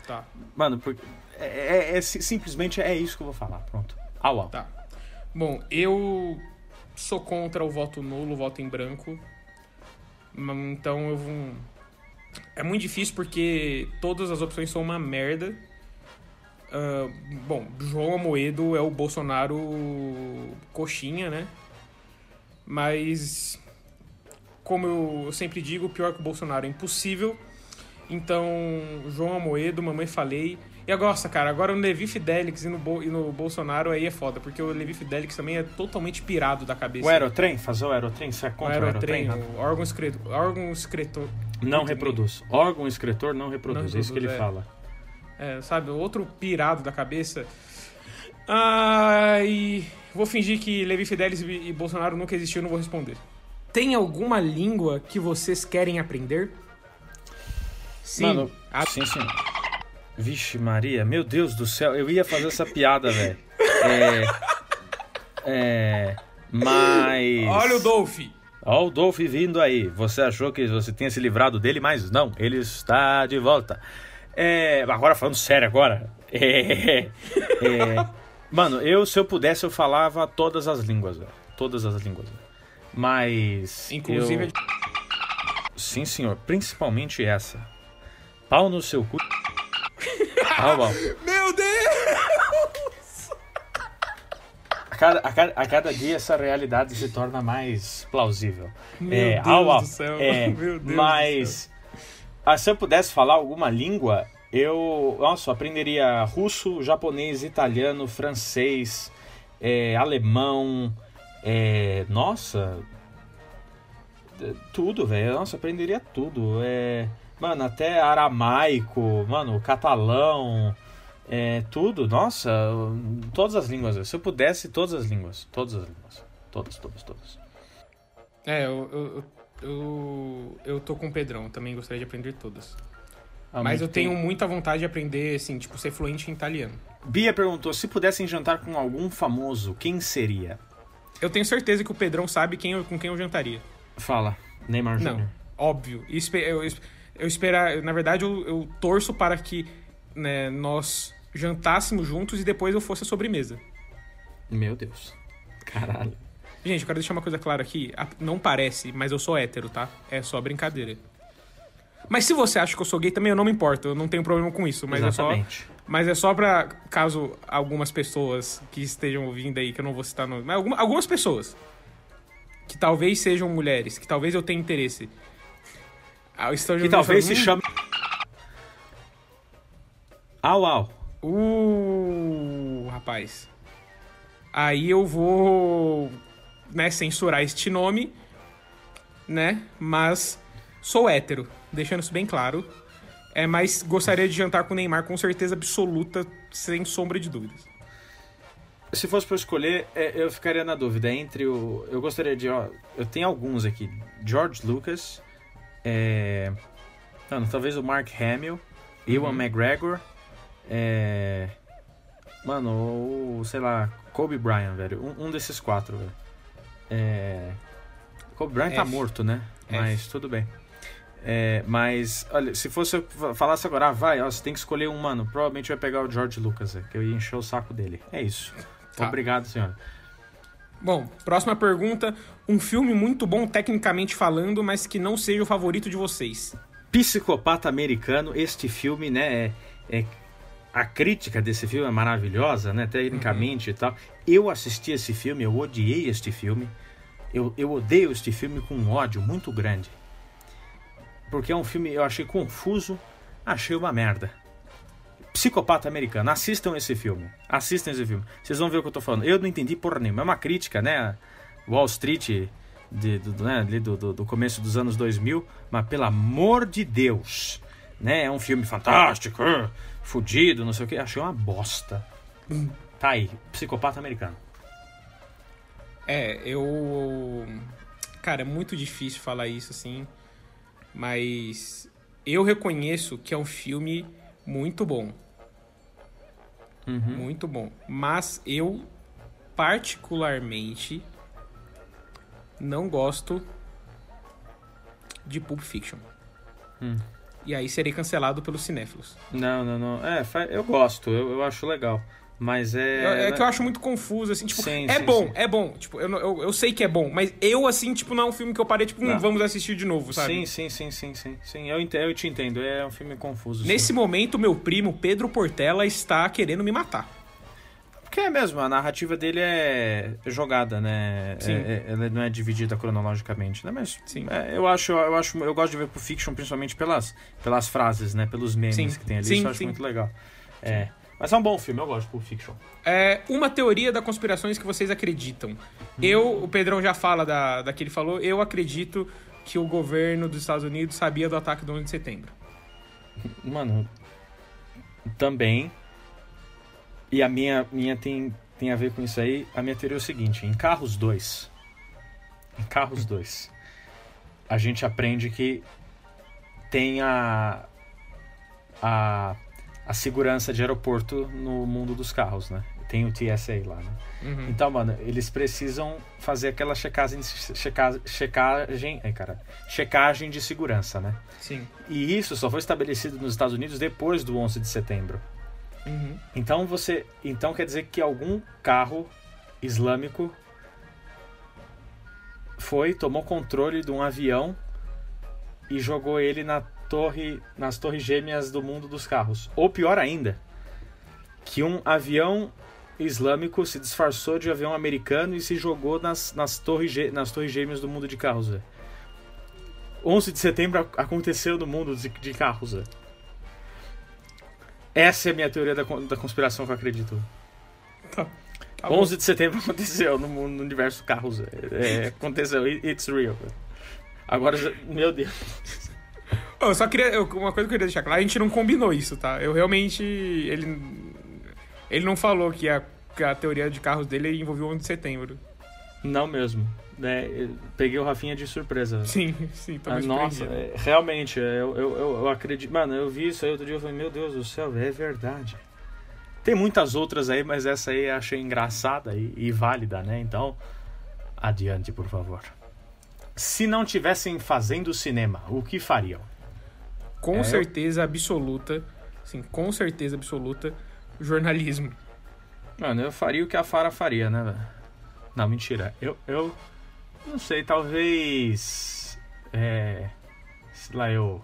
Tá, Mano, porque é, é- é si- simplesmente é isso que eu vou falar, pronto. Au, au. tá. Bom, eu sou contra o voto nulo, o voto em branco. Hum, Então eu vou. É muito difícil porque todas as opções são uma merda. Ah, bom, João Amoedo é o Bolsonaro coxinha, né? Mas, como eu sempre digo, pior que o Bolsonaro é impossível. Então, João Amoedo, mamãe falei. E agora, nossa, cara, agora o Levi Fidelix e no, Bo- e no Bolsonaro aí é foda, porque o Levi Fidelix também é totalmente pirado da cabeça. O Aerotrem, fazer o Aerotrem, você é O contra o Aerotrem? aerotrem, o órgão escritor, órgão escritor, Não reproduz. Órgão escritor não reproduz, Não é isso que ele é. fala. é, sabe, outro pirado da cabeça. Ai, vou fingir que Levi Fidelis e e Bolsonaro nunca existiu, não vou responder. Tem alguma língua que vocês querem aprender? Sim. Mano, a- sim, sim. Vixe Maria, meu Deus do céu, eu ia fazer essa piada, velho. É... É... Mas... Olha o Dolph. Ó o Dolph vindo aí. Você achou que você tinha se livrado dele, mas não, ele está de volta. É, agora falando sério agora. É, é, mano, eu se eu pudesse eu falava todas as línguas, velho. Todas as línguas. velho. Mas Inclusive, eu... sim, senhor, principalmente essa. Pau no seu cu. Pau. Meu Deus! A cada, a, cada, a cada dia essa realidade se torna mais plausível. Meu é, Deus au. do céu. É, Meu Deus do mas ah, se eu pudesse falar alguma língua, eu, nossa, aprenderia russo, japonês, italiano, francês, é, alemão, é, nossa, tudo, velho. Nossa, aprenderia tudo. É, mano, até aramaico, mano, catalão, é, tudo. Nossa, todas as línguas. Se eu pudesse, todas as línguas, todas as línguas, todas, todas, todas. É, eu, eu, eu, eu tô com o Pedrão, também gostaria de aprender todas. Ah, Mas eu tenho tempo. muita vontade de aprender, assim, tipo, ser fluente em italiano. Bia perguntou se pudessem jantar com algum famoso, quem seria? Eu tenho certeza que o Pedrão sabe quem eu- com quem eu jantaria. Fala, Neymar Não, Jr. óbvio. E espe- Eu, eu esperar, na verdade, eu, eu torço para que né, nós jantássemos juntos e depois eu fosse a sobremesa. Meu Deus. Caralho. Gente, eu quero deixar uma coisa clara aqui. Não parece, mas eu sou hétero, tá? É só brincadeira. Mas se você acha que eu sou gay, também eu não me importo. Eu não tenho problema com isso. Mas Exatamente. é só. Mas é só pra caso algumas pessoas que estejam ouvindo aí, que eu não vou citar nome. Mas alguma- algumas pessoas. Que talvez sejam mulheres, que talvez eu tenha interesse. Ah, estejam Que talvez se falando, "Hum, chame. Au, au. Uh, rapaz. Aí eu vou, né, censurar este nome, né? Mas sou hétero, deixando isso bem claro. É, mas gostaria de jantar com o Neymar com certeza absoluta, sem sombra de dúvidas. Se fosse eu escolher, é, eu ficaria na dúvida entre o. Eu gostaria de. Ó, eu tenho alguns aqui. George Lucas. É... Mano, talvez o Mark Hamill, Ewan Uhum. McGregor, é... Mano, o, sei lá, Kobe Bryant, velho. Um, um desses quatro, velho. É... Kobe Bryant tá F. morto, né? F. Mas tudo bem. É, mas, olha, se fosse eu fa- falasse agora, ah, vai, ó, você tem que escolher um, mano. Provavelmente vai pegar o George Lucas, velho, que eu ia encher o saco dele. É isso. Tá. Obrigado, senhora. Bom, próxima pergunta. Um filme muito bom tecnicamente falando, mas que não seja o favorito de vocês. Psicopata Americano, este filme, né, é, é- a crítica desse filme é maravilhosa, né, tecnicamente e tal. Eu assisti esse filme, eu odiei este filme. Eu, eu odeio este filme com um ódio muito grande. Porque é um filme, eu achei confuso, achei uma merda. Psicopata Americano, assistam esse filme. Assistam esse filme. Vocês vão ver o que eu tô falando. Eu não entendi porra nenhuma. É uma crítica, né? Wall Street de- do, né, do, do- do começo dos anos 2000, mas pelo amor de Deus, né? É um filme fantástico, fudido, não sei o que. Achei uma bosta. Tá aí, Psicopata Americano. É, eu. Cara, é muito difícil falar isso assim, mas eu reconheço que é um filme muito bom. Uhum. Muito bom. Mas eu, particularmente, não gosto de Pulp Fiction. Hum. E aí serei cancelado pelos cinéfilos. Não, não, não. É, eu gosto, eu, eu acho legal. Mas é. É, é que eu acho muito confuso, assim, tipo, Sim, é sim, bom, sim. é bom. Tipo, eu, eu, eu sei que é bom, mas eu, assim, tipo, não é um filme que eu parei, tipo, Não. vamos assistir de novo, sabe? Sim, sim, sim, sim, sim, sim. Eu, ente- eu te entendo, é um filme confuso. Nesse momento, meu primo, Pedro Portela, está querendo me matar. Porque é mesmo, a narrativa dele é jogada, né? Sim. É- é- ela não é dividida cronologicamente, né? Mas Sim. é, eu acho, eu acho, eu gosto de ver pro fiction principalmente pelas, pelas frases, né? Pelos memes que tem ali. Sim, isso eu acho muito legal. É. Mas é um bom filme, eu gosto de Pulp Fiction. É, uma teoria da conspirações que vocês acreditam. Eu, o Pedrão já fala da, da que ele falou, eu acredito que o governo dos Estados Unidos sabia do ataque do 11 de setembro. Mano, também. E a minha, minha tem, tem a ver com isso aí. A minha teoria é o seguinte: em Carros 2. Em Carros 2. A gente aprende que tem a. A, a segurança de aeroporto no mundo dos carros, né? Tem o TSA lá, né? Uhum. Então, mano, eles precisam fazer aquela checagem, checa, checagem, ai, cara, checagem de segurança, né? Sim. E isso só foi estabelecido nos Estados Unidos depois do 11 de setembro. Uhum. Então você, então quer dizer que algum carro islâmico foi, tomou controle de um avião e jogou ele na torre, nas torres gêmeas do mundo dos carros. Ou pior ainda, que um avião islâmico se disfarçou de avião americano e se jogou nas, nas, torres, nas torres gêmeas do mundo de carros. velho. 11 de setembro ac- aconteceu no mundo de, de carros. Essa é a minha teoria da, da conspiração que eu acredito. Tá. Tá bom. 11 de setembro aconteceu no, mundo, no universo carros. É, aconteceu, it- it's real. Agora, meu Deus. Eu só queria. eu- uma coisa que eu queria deixar claro, a gente não combinou isso, tá? Eu realmente. Ele. Ele não falou que a, que a teoria de carros dele envolvia o 11 de setembro. Não mesmo. né? Peguei o Rafinha de surpresa. Sim, sim, tô Ah, nossa, é, realmente, é, eu, eu, eu, eu acredito. Mano, eu vi isso aí outro dia e falei, meu Deus do céu, é verdade. Tem muitas outras aí, mas essa aí eu achei engraçada e, e válida, né? Então, adiante, por favor. Se não tivessem fazendo cinema, o que fariam? Com É, certeza absoluta. Sim, com certeza absoluta. Jornalismo. Mano, eu faria o que a Fara faria, né, velho? Não, mentira. Eu, eu não sei, talvez. É. Sei lá, eu.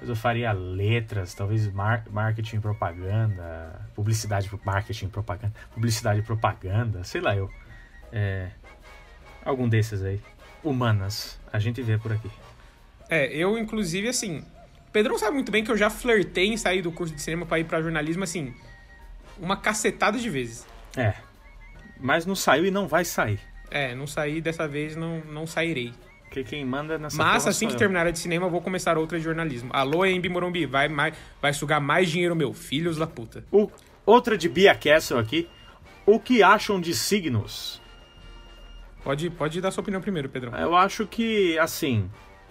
Eu faria letras, talvez mar marketing, propaganda, publicidade, marketing, propaganda, publicidade, propaganda, sei lá, eu. É. Algum desses aí. Humanas, a gente vê por aqui. É, eu, inclusive, assim. Pedrão sabe muito bem que eu já flertei em sair do curso de cinema pra ir pra jornalismo, assim. Uma cacetada de vezes. É. Mas não saiu e não vai sair. É, não saí dessa vez, não, não sairei. Porque quem manda nessa Mas assim que eu. terminar a de cinema, eu vou começar outra de jornalismo. Alô, Embi Morumbi, vai, mais, vai sugar mais dinheiro meu, filhos da puta. O- outra de Bia Castle aqui. O que acham de signos? Pode, pode dar sua opinião primeiro, Pedrão. Eu acho que, assim,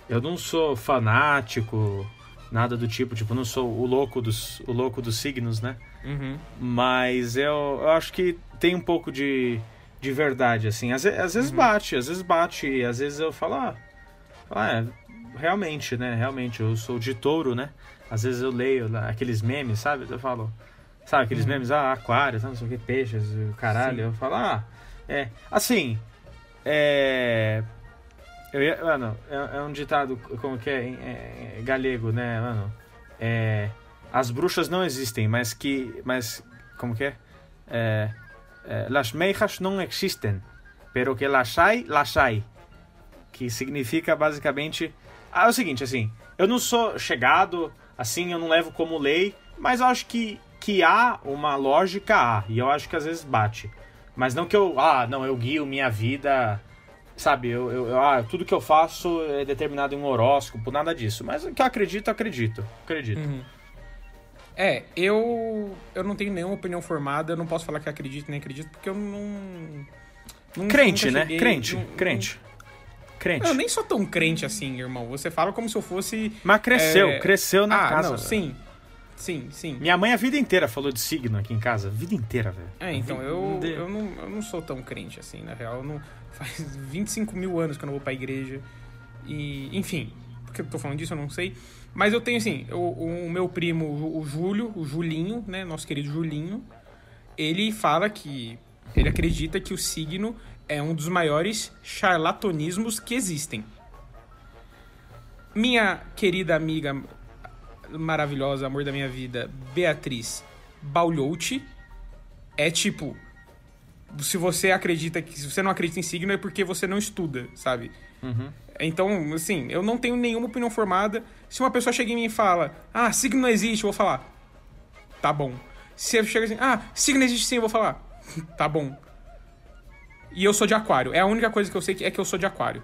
eu não sou fanático nada do tipo, tipo, não sou o louco dos, o louco dos signos, né? Uhum. Mas eu, eu acho que tem um pouco de, de verdade, assim. Às, às vezes bate, às vezes bate, e às vezes eu falo, ah, ah, é, realmente, né? Realmente, eu sou de touro, né? Às vezes eu leio aqueles memes, sabe? Eu falo, sabe, aqueles memes, ah, aquário, não sei o que, peixes, caralho. Sim. Eu falo, ah, é. Assim, é. Eu ia, mano, é, é um ditado, como que é, é, é galego, né, mano? É. As bruxas não existem, mas que. Mas. Como que é? É, é, las meijas não existem, pero que las hay, las hay. Que significa basicamente. Ah, é o seguinte, assim. Eu não sou chegado, assim, eu não levo como lei, mas eu acho que, que há uma lógica, há. E eu acho que às vezes bate. Mas não que eu. Ah, não, eu guio minha vida. Sabe, eu, eu, ah, tudo que eu faço é determinado em um horóscopo, nada disso. Mas o que eu acredito, acredito. Acredito. Uhum. É, eu eu não tenho nenhuma opinião formada, eu não posso falar que acredito nem acredito, porque eu não. não- Crente, né? cheguei- crente, não- crente. Crente. não- eu nem sou tão crente assim, irmão. Você fala como se eu fosse. Mas cresceu, é, cresceu na ah, casa. não, velho. sim. Sim, sim. Minha mãe a vida inteira falou de signo aqui em casa. A vida inteira, velho. É, então, eu, eu, não, eu não sou tão crente assim, na real. Eu não, faz 25 mil anos que eu não vou pra igreja. E, enfim, por que eu tô falando disso eu não sei. Mas eu tenho, assim, o, o meu primo, o Júlio, o Julinho, né, nosso querido Julinho, ele fala que ele acredita que o signo é um dos maiores charlatanismos que existem. Minha querida amiga maravilhosa, amor da minha vida, Beatriz Baulhouti, é tipo. Se você acredita que. Se você não acredita em signo, é porque você não estuda, sabe? Então, assim, eu não tenho nenhuma opinião formada. Se uma pessoa chega em mim e fala, ah, signo não existe, eu vou falar, tá bom. Se chega assim, ah, signo existe sim, eu vou falar, tá bom. E eu sou de aquário. É a única coisa que eu sei que é que eu sou de aquário.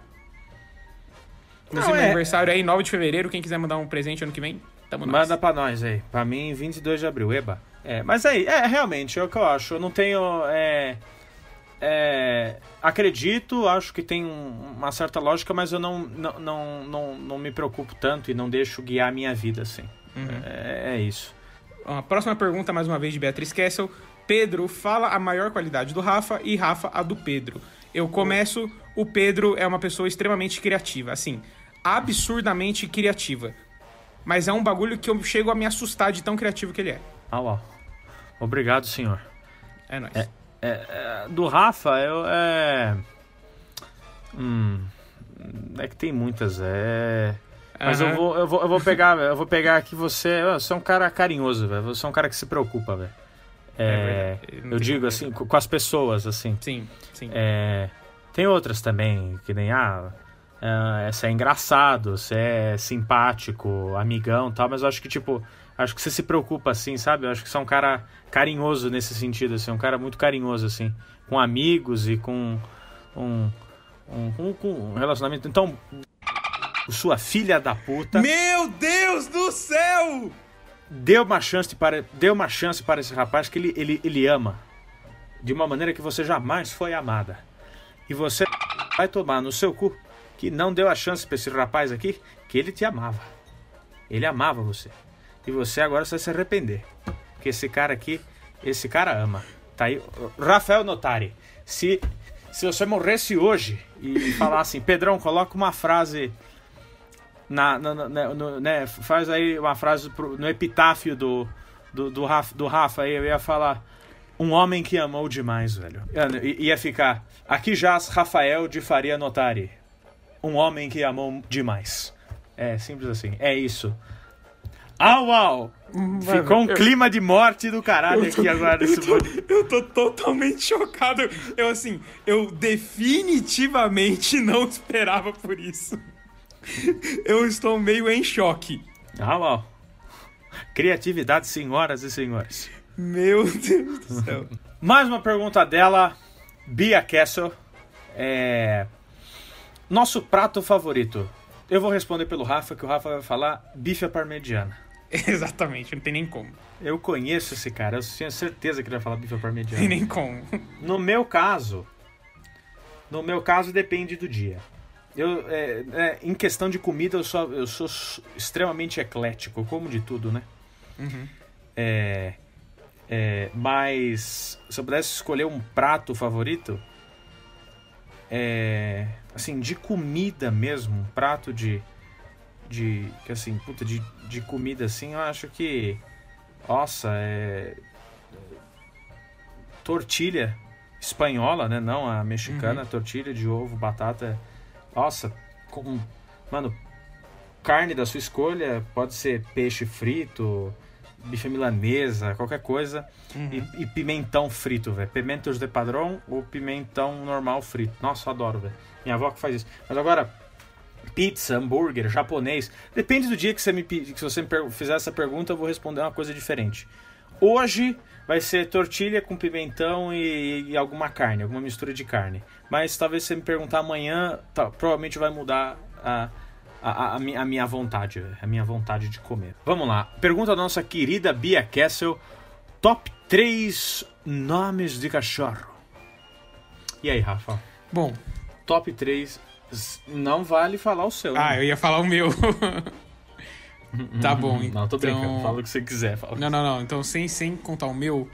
Inclusive, Não, meu é- aniversário é em 9 de fevereiro. Quem quiser mandar um presente ano que vem, tamo nós. Manda pra nós aí. Pra mim, 22 de abril. Eba. É, mas aí, é, realmente, é o que eu acho. Eu não tenho. É, é, acredito, acho que tem um- uma certa lógica, mas eu não, não, não, não, não me preocupo tanto e não deixo guiar a minha vida assim. É, é isso. A próxima pergunta, mais uma vez, de Beatriz Kessel. Pedro fala a maior qualidade do Rafa e Rafa a do Pedro. Eu começo, o Pedro é uma pessoa extremamente criativa, assim, absurdamente criativa. Mas é um bagulho que eu chego a me assustar de tão criativo que ele é. Ah, uau. Obrigado, senhor. É nóis. É, é, do Rafa, eu. É... Hum, é que tem muitas, é. Mas eu Aham. vou, eu vou, eu vou pegar, eu vou pegar aqui você. Você é um cara carinhoso, velho. Você é um cara que se preocupa, velho. É, É eu digo assim, com com as pessoas, assim. Sim, sim. É, tem outras também, que nem, ah, você é engraçado, você é simpático, amigão e tal, mas eu acho que, tipo, acho que você se preocupa, assim, sabe? Eu acho que você é um cara carinhoso nesse sentido, assim, um cara muito carinhoso, assim, com amigos e com um, um, com um relacionamento. Então, sua filha da puta, Meu Deus do céu! dê uma chance para, dê uma chance para esse rapaz que ele, ele, ele ama de uma maneira que você jamais foi amada. E você vai tomar no seu cu que não deu a chance para esse rapaz aqui que ele te amava. Ele amava você. E você agora vai se arrepender. Porque esse cara aqui, esse cara ama. Tá aí, Rafael Notari. Se se você morresse hoje e falasse, Pedrão, coloca uma frase na, na- na- na- no- né, faz aí uma frase pro- no epitáfio do, do, do, Rafa, do Rafa aí, eu ia falar um homem que amou demais, velho. I- Ia ficar aqui jaz Rafael de Faria Notari. Um homem que amou demais. É simples assim, é isso. Au, au! Ficou um eu- clima de morte do caralho aqui agora nesse eu, tô, eu tô totalmente chocado. Eu, assim, eu definitivamente não esperava por isso. Eu estou meio em choque. Au, au. Criatividade, senhoras e senhores. Meu Deus do céu. Mais uma pergunta dela, Bia Kessel. É... Nosso prato favorito. Eu vou responder pelo Rafa, que o Rafa vai falar bife à parmegiana. Exatamente, não tem nem como. Eu conheço esse cara, eu tinha certeza que ele vai falar bife à Tem parmegiana. nem como. No meu caso, no meu caso depende do dia. Eu, é, é, em questão de comida, eu sou, eu sou extremamente eclético. Eu como de tudo, né? Uhum. É, é, mas se eu pudesse escolher um prato favorito, é, assim, de comida mesmo, um prato de, de, que assim, puta, de, de comida assim, eu acho que, nossa, é tortilha espanhola, né? Não a mexicana, Uhum. tortilha de ovo, batata. Nossa, com, mano, carne da sua escolha, pode ser peixe frito, bife milanesa, qualquer coisa. Uhum. E, e pimentão frito, velho. Pimentos de padrão ou pimentão normal frito. Nossa, eu adoro, velho. Minha avó que faz isso. Mas agora, pizza, hambúrguer, japonês. Depende do dia que você me que você me fizer essa pergunta, eu vou responder uma coisa diferente. Hoje vai ser tortilha com pimentão e, e alguma carne, alguma mistura de carne. Mas talvez você me perguntar amanhã, tá, provavelmente vai mudar a, a, a, a mi- a minha vontade, velho. a minha vontade de comer. Vamos lá. Pergunta da nossa querida Bia Kessel. Top 3 nomes de cachorro. E aí, Rafa? Bom, Top 3. Não vale falar o seu. ah, né? eu ia falar o meu. tá bom, Não, tô brincando. então- Fala o que você quiser. Fala. Não, não, não. Então, sem, sem contar o meu,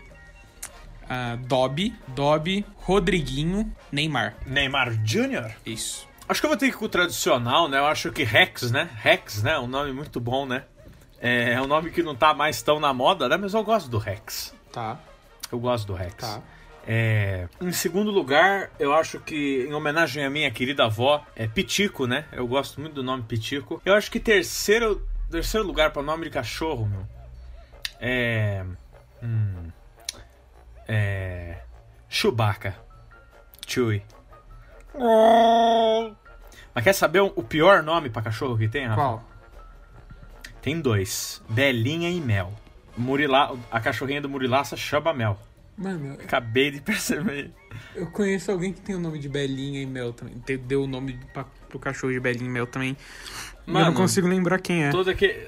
ah, Dobby, Dobby, Rodriguinho, Neymar. Neymar Jr.? Isso. Acho que eu vou ter que ir com o tradicional, né? Eu acho que Rex, né? Rex, né? Um nome muito bom, né? É é um nome que não tá mais tão na moda, né? Mas eu gosto do Rex. Tá, Eu gosto do Rex. tá. É, em segundo lugar, eu acho que, em homenagem à minha querida avó, é Pitico, né? Eu gosto muito do nome Pitico. Eu acho que terceiro, terceiro lugar para nome de cachorro, meu, é. Hum, é. Chewbacca. Chewie. Mas quer saber o pior nome para cachorro que tem, Rafa? Qual? Tem dois: Belinha e Mel. Murila, a cachorrinha do Murilaça chama Mel. Mano, Acabei de perceber. eu conheço alguém que tem o nome de Belinha e Mel também. Deu o nome pra, pro cachorro de Belinha e Mel também. eu Mano, não consigo lembrar quem é. Todo aquele.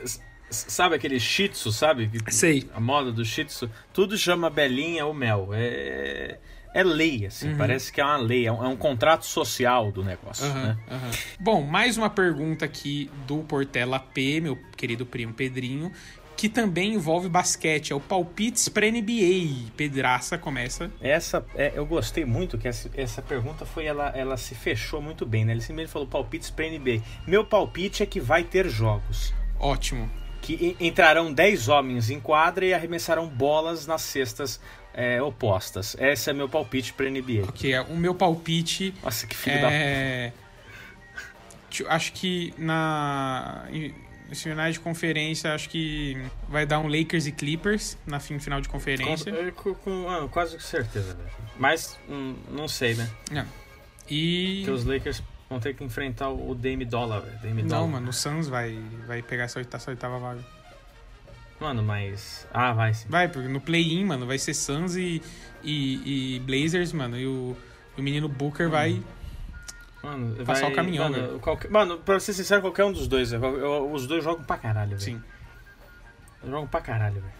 Sabe aquele shih tzu, sabe? Sei. A moda do shih tzu. Tudo chama Belinha ou Mel. É, é lei, assim. Uhum. Parece que é uma lei. É um, é um contrato social do negócio, Aham, né? aham. Bom, mais uma pergunta aqui do Portela P, meu querido primo Pedrinho, que também envolve basquete. É o palpites pra NBA. Pedraça começa. Essa, é, eu gostei muito que essa, essa pergunta foi, ela, ela se fechou muito bem, né? Ele simplesmente falou palpites pra NBA. Meu palpite é que vai ter jogos. Ótimo. Que en- entrarão 10 homens em quadra e arremessarão bolas nas cestas é, opostas. Esse é meu palpite pra NBA. Ok, é, o meu palpite Nossa, que filho da é. Tio, Acho que na. Nos finais de conferência, acho que vai dar um Lakers e Clippers na fim final de conferência. Com, com- com- ah, quase com certeza, velho. Mas hum, não sei, né? E. Porque os Lakers vão ter que enfrentar o Dame Dollar, velho. Não, Dollar. mano, o Suns vai, vai pegar essa oitava, essa oitava vaga. Mano, mas. Ah, vai sim. Vai, porque no play-in, mano, vai ser Suns e, e, e Blazers, mano. E o, o menino Booker vai. Mano, Passar vai, o caminhão, mano, velho. qualquer- mano, pra ser sincero, qualquer um dos dois. Eu- eu- os dois jogam pra caralho, velho. Sim. Jogam pra caralho, velho.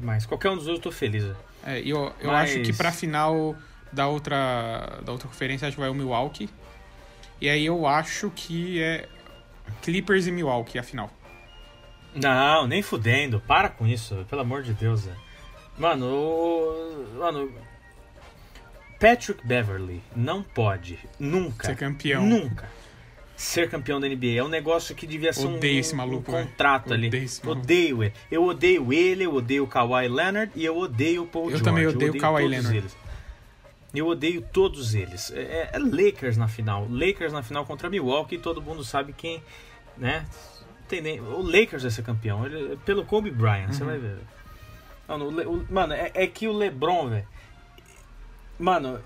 Demais. Qualquer um dos dois eu tô feliz, velho. É, e eu, eu Mas- acho que pra final da outra, da outra conferência, acho que vai o Milwaukee. E aí eu acho que é Clippers e Milwaukee, a final. Não, nem fudendo. Para com isso, pelo amor de Deus, velho. Mano, o... Mano. Patrick Beverly não pode nunca. Ser campeão. Nunca. Ser campeão da NBA. É um negócio que devia ser um, Odeio esse um maluco, velho. contrato ali. Odeio esse maluco. Odeio ele. Eu odeio ele, eu odeio o Kawhi Leonard e eu odeio o Paul Eu George. também odeio o Kawhi Leonard. Eles. Eu odeio todos eles. É, é- é Lakers na final. Lakers na final contra Milwaukee. Todo mundo sabe quem, né? Tem nem- o Lakers vai ser campeão. Ele- pelo Kobe Bryant, Uhum. você vai ver. Mano, o o- mano é, é que o LeBron, velho. Mano,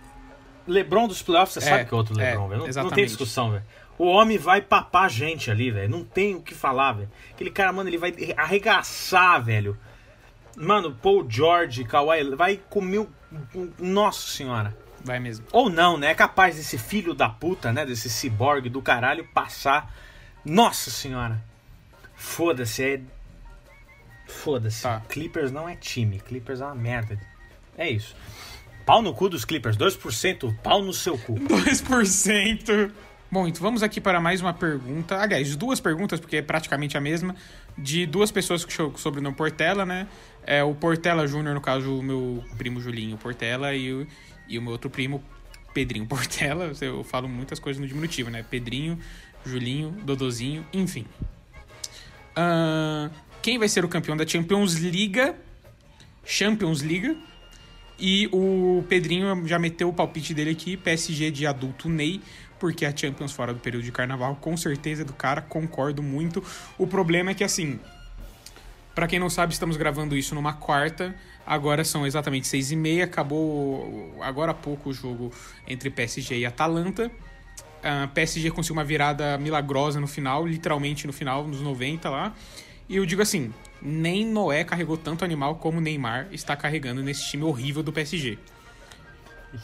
LeBron dos playoffs, você É, sabe que é outro é, LeBron, velho. Não, não tem discussão, velho. O homem vai papar gente ali, velho. Não tem o que falar, velho. Aquele cara, mano, ele vai arregaçar, velho. Mano, Paul George, Kawhi, vai comer o... Nossa senhora. Vai mesmo. Ou não, né? É capaz desse filho da puta, né? Desse ciborgue do caralho passar. Nossa senhora. Foda-se, é. Foda-se. Tá. Clippers não é time. Clippers é uma merda. É isso. Pau no cu dos Clippers. 2%, pau no seu cu. 2%. Bom, então vamos aqui para mais uma pergunta. Aliás, duas perguntas, porque é praticamente a mesma, de duas pessoas que sobre o sobrenome Portela, né? É o Portela Júnior, no caso, o meu primo Julinho Portela, e o, e o meu outro primo, Pedrinho Portela. Eu falo muitas coisas no diminutivo, né? Pedrinho, Julinho, Dodozinho, enfim. Uh, quem vai ser o campeão da Champions League? Champions League. E o Pedrinho já meteu o palpite dele aqui, PSG de adulto Ney, porque a Champions fora do período de carnaval, com certeza é do cara, concordo muito. O problema é que assim, para quem não sabe, estamos gravando isso numa quarta. Agora são exatamente seis e meia. Acabou agora há pouco o jogo entre PSG e Atalanta. Uh, PSG conseguiu uma virada milagrosa no final, literalmente no final, nos 90 lá. E eu digo assim, nem Noé carregou tanto animal como Neymar está carregando nesse time horrível do PSG.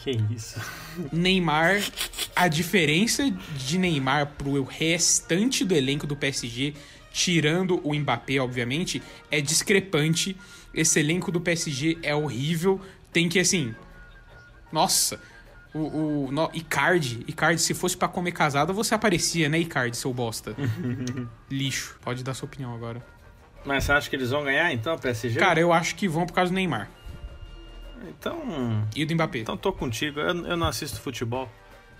Que isso? Neymar, a diferença de Neymar pro restante do elenco do PSG, tirando o Mbappé, obviamente, é discrepante. Esse elenco do PSG é horrível. Tem que, assim. Nossa. O, o no, Icardi, Icardi, se fosse para comer casado, você aparecia, né, Icardi, seu bosta? Lixo. Pode dar sua opinião agora. Mas você acha que eles vão ganhar então, PSG? Cara, eu acho que vão por causa do Neymar. Então. E do Mbappé. Então tô contigo, eu, eu não assisto futebol.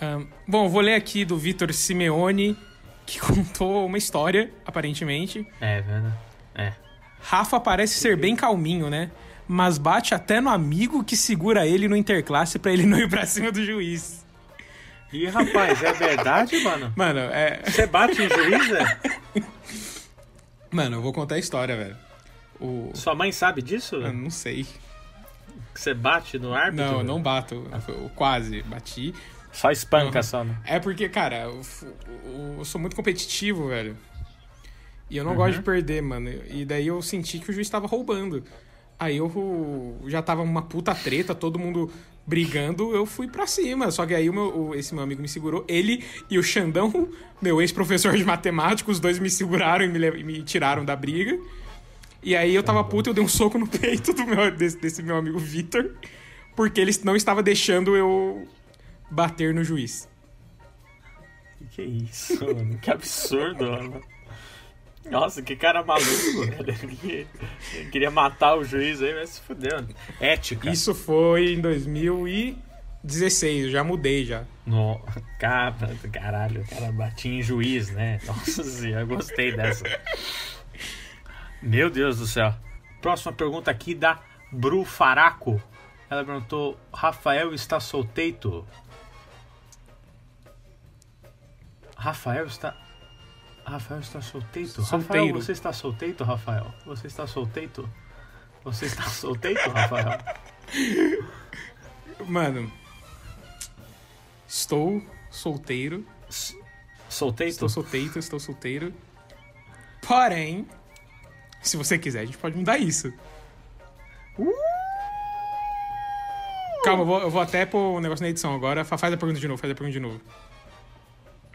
Um, bom, vou ler aqui do Vitor Simeone, que contou uma história, aparentemente. É, verdade. É. Rafa parece ser bem calminho, né? Mas bate até no amigo que segura ele no interclasse para ele não ir pra cima do juiz. Ih, rapaz, é verdade, mano? Mano, é. Você bate em juiz, velho? Mano, eu vou contar a história, velho. O... Sua mãe sabe disso? Eu não sei. Você bate no árbitro? Não, eu não bato. Eu quase bati. Só espanca, uhum. só, né? É porque, cara, eu, eu, sou muito competitivo, velho. E eu não uhum. gosto de perder, mano. E daí eu senti que o juiz tava roubando. Aí eu já tava uma puta treta, todo mundo brigando, eu fui pra cima. Só que aí o meu, esse meu amigo me segurou. Ele e o Xandão, meu ex-professor de matemática, os dois me seguraram e me, me, tiraram da briga. E aí eu tava puto, eu dei um soco no peito do meu, desse, desse meu amigo Vitor, porque ele não estava deixando eu bater no juiz. Que que é isso, mano? Que absurdo, mano. Nossa, que cara maluco, velho. queria matar o juiz aí, mas se fudeu. Ética. Isso foi em 2016, eu já mudei já. No, cara, caralho, o cara batia em juiz, né? Nossa senhora, gostei dessa. Meu Deus do céu. Próxima pergunta aqui da Bru Faraco. Ela perguntou: Rafael está solteito? Rafael está Rafael está solteito? Solteiro. Rafael, você está solteito, Rafael? Você está solteito? Você está solteito, Rafael? Mano, estou solteiro. S solteito? Estou solteito, estou solteiro. Porém, se você quiser, a gente pode mudar isso. Uh! Calma, eu vou, eu vou até pôr o um negócio na edição agora. Faz a pergunta de novo, faz a pergunta de novo.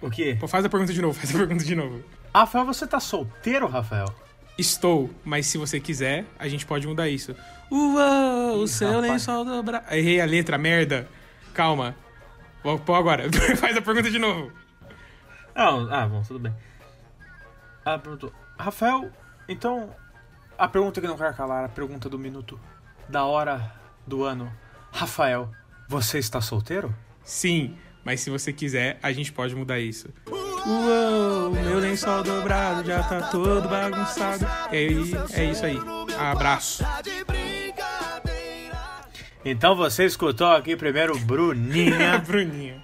O quê? Pô, faz a pergunta de novo, faz a pergunta de novo. Rafael, você tá solteiro, Rafael? Estou, mas se você quiser, a gente pode mudar isso. Uau, o seu lençol dobra. Errei a letra, merda. Calma. Vou pôr agora. faz a pergunta de novo. Não, ah, bom, tudo bem. Ah, perguntou. Rafael, então. A pergunta que não quero calar, a pergunta do minuto, da hora, do ano. Rafael, você está solteiro? Sim. Mas se você quiser, a gente pode mudar isso. Uou, meu lençol dobrado já tá todo bagunçado. É, é isso aí. Abraço. Então você escutou aqui primeiro Bruninha. Bruninha.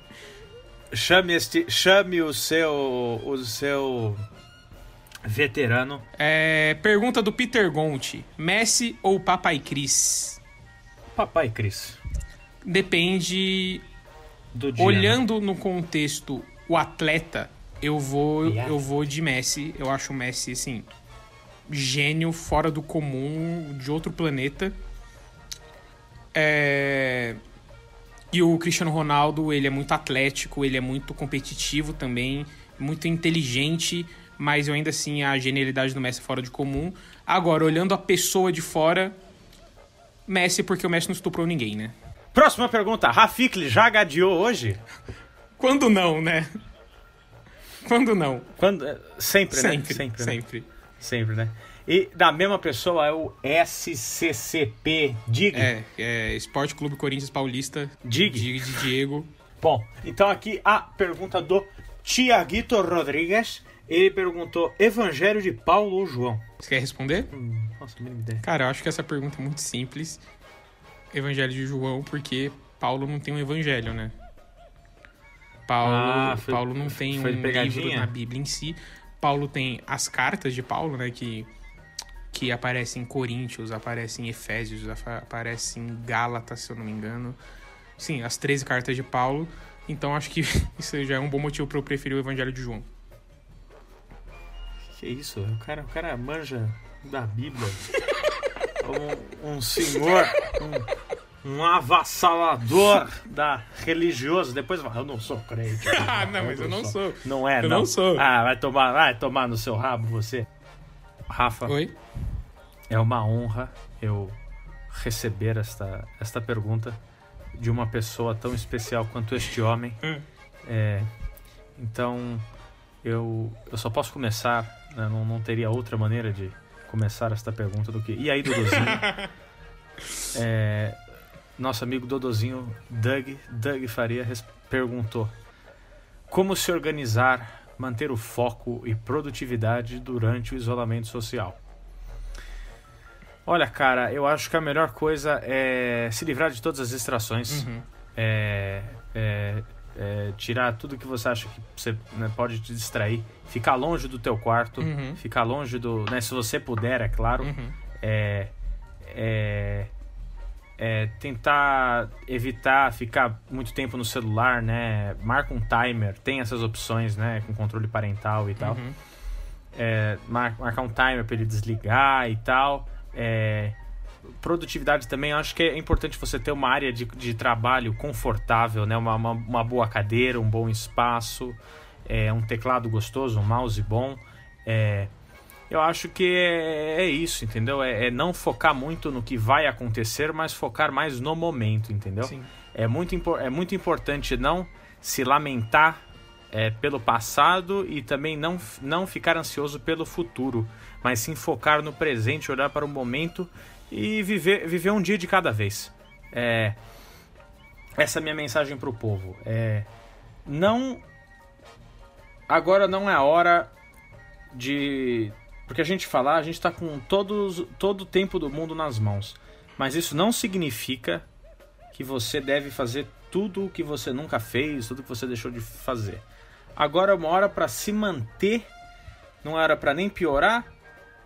Chame, este, chame o seu o seu veterano. É, pergunta do Peter Gonti. Messi ou Papai Cris? Papai Cris. Depende dia, Olhando né? no contexto o atleta, eu vou yeah. eu vou de Messi. Eu acho o Messi assim gênio fora do comum, de outro planeta. É... E o Cristiano Ronaldo, ele é muito atlético, ele é muito competitivo também, muito inteligente, mas eu ainda assim a genialidade do Messi é fora de comum. Agora, olhando a pessoa de fora, Messi porque o Messi não estuprou ninguém, né? Próxima pergunta. Rafikli já gadeou hoje? Quando não, né? Quando não? Quando, é, sempre, Sempre, né? sempre. Sempre, né? Sempre, né? E da mesma pessoa é o SCCP Dig. É, é Esporte Clube Corinthians Paulista. Dig. De, de Diego. Bom, então aqui a pergunta do Tiaguito Rodrigues. Ele perguntou: Evangelho de Paulo ou João? Você quer responder? Hum, nossa, mínima ideia. Cara, eu acho que essa pergunta é muito simples. Evangelho de João, porque Paulo não tem um evangelho, né? Paulo, Ah, foi- Paulo não tem um livro na Bíblia em si. Paulo tem as cartas de Paulo, né? Que, que aparecem em Coríntios, aparecem em Efésios, apa- aparecem em Gálatas, se eu não me engano. Sim, as 13 cartas de Paulo. Então acho que isso já é um bom motivo para eu preferir o Evangelho de João. Que isso? O cara, o cara manja da Bíblia. um, um senhor, um, um avassalador da religioso. Depois eu não sou crente. Ah, não, mas eu não sou. Não é, Eu não. não sou. Ah, vai tomar, vai tomar no seu rabo você. Rafa, Oi? é uma honra eu receber esta, esta pergunta de uma pessoa tão especial quanto este homem. Hum. É, então, eu, eu só posso começar, né, não, não teria outra maneira de começar esta pergunta do que. E aí, Dodozinho? É, nosso amigo Dodozinho, Doug, Doug Faria, perguntou: Como se organizar, manter o foco e produtividade durante o isolamento social? Olha, cara, eu acho que a melhor coisa é se livrar de todas as distrações Uhum. é, é, é, tirar tudo que você acha que você né, pode te distrair, ficar longe do teu quarto, Uhum. ficar longe do, né, se você puder, é claro, Uhum. é, é, é, tentar evitar ficar muito tempo no celular, né, marca um timer, tem essas opções, né, com controle parental e tal, Uhum. é, mar- marcar um timer para ele desligar e tal. É, produtividade também, eu acho que é importante você ter uma área de, de trabalho confortável, né? Uma, uma, uma boa cadeira, um bom espaço, é, um teclado gostoso, um mouse bom. É, eu acho que é, é isso, entendeu? É, é não focar muito no que vai acontecer, mas focar mais no momento, entendeu? Sim. É muito, é muito importante não se lamentar é, pelo passado e também não, não ficar ansioso pelo futuro, mas sim focar no presente, olhar para o momento e viver, viver um dia de cada vez. É, essa é a minha mensagem para o povo. É, não. Agora não é a hora de. Porque a gente falar, a gente está com todos, todo o tempo do mundo nas mãos. Mas isso não significa que você deve fazer tudo o que você nunca fez, tudo que você deixou de fazer. Agora é uma hora para se manter, não é hora para nem piorar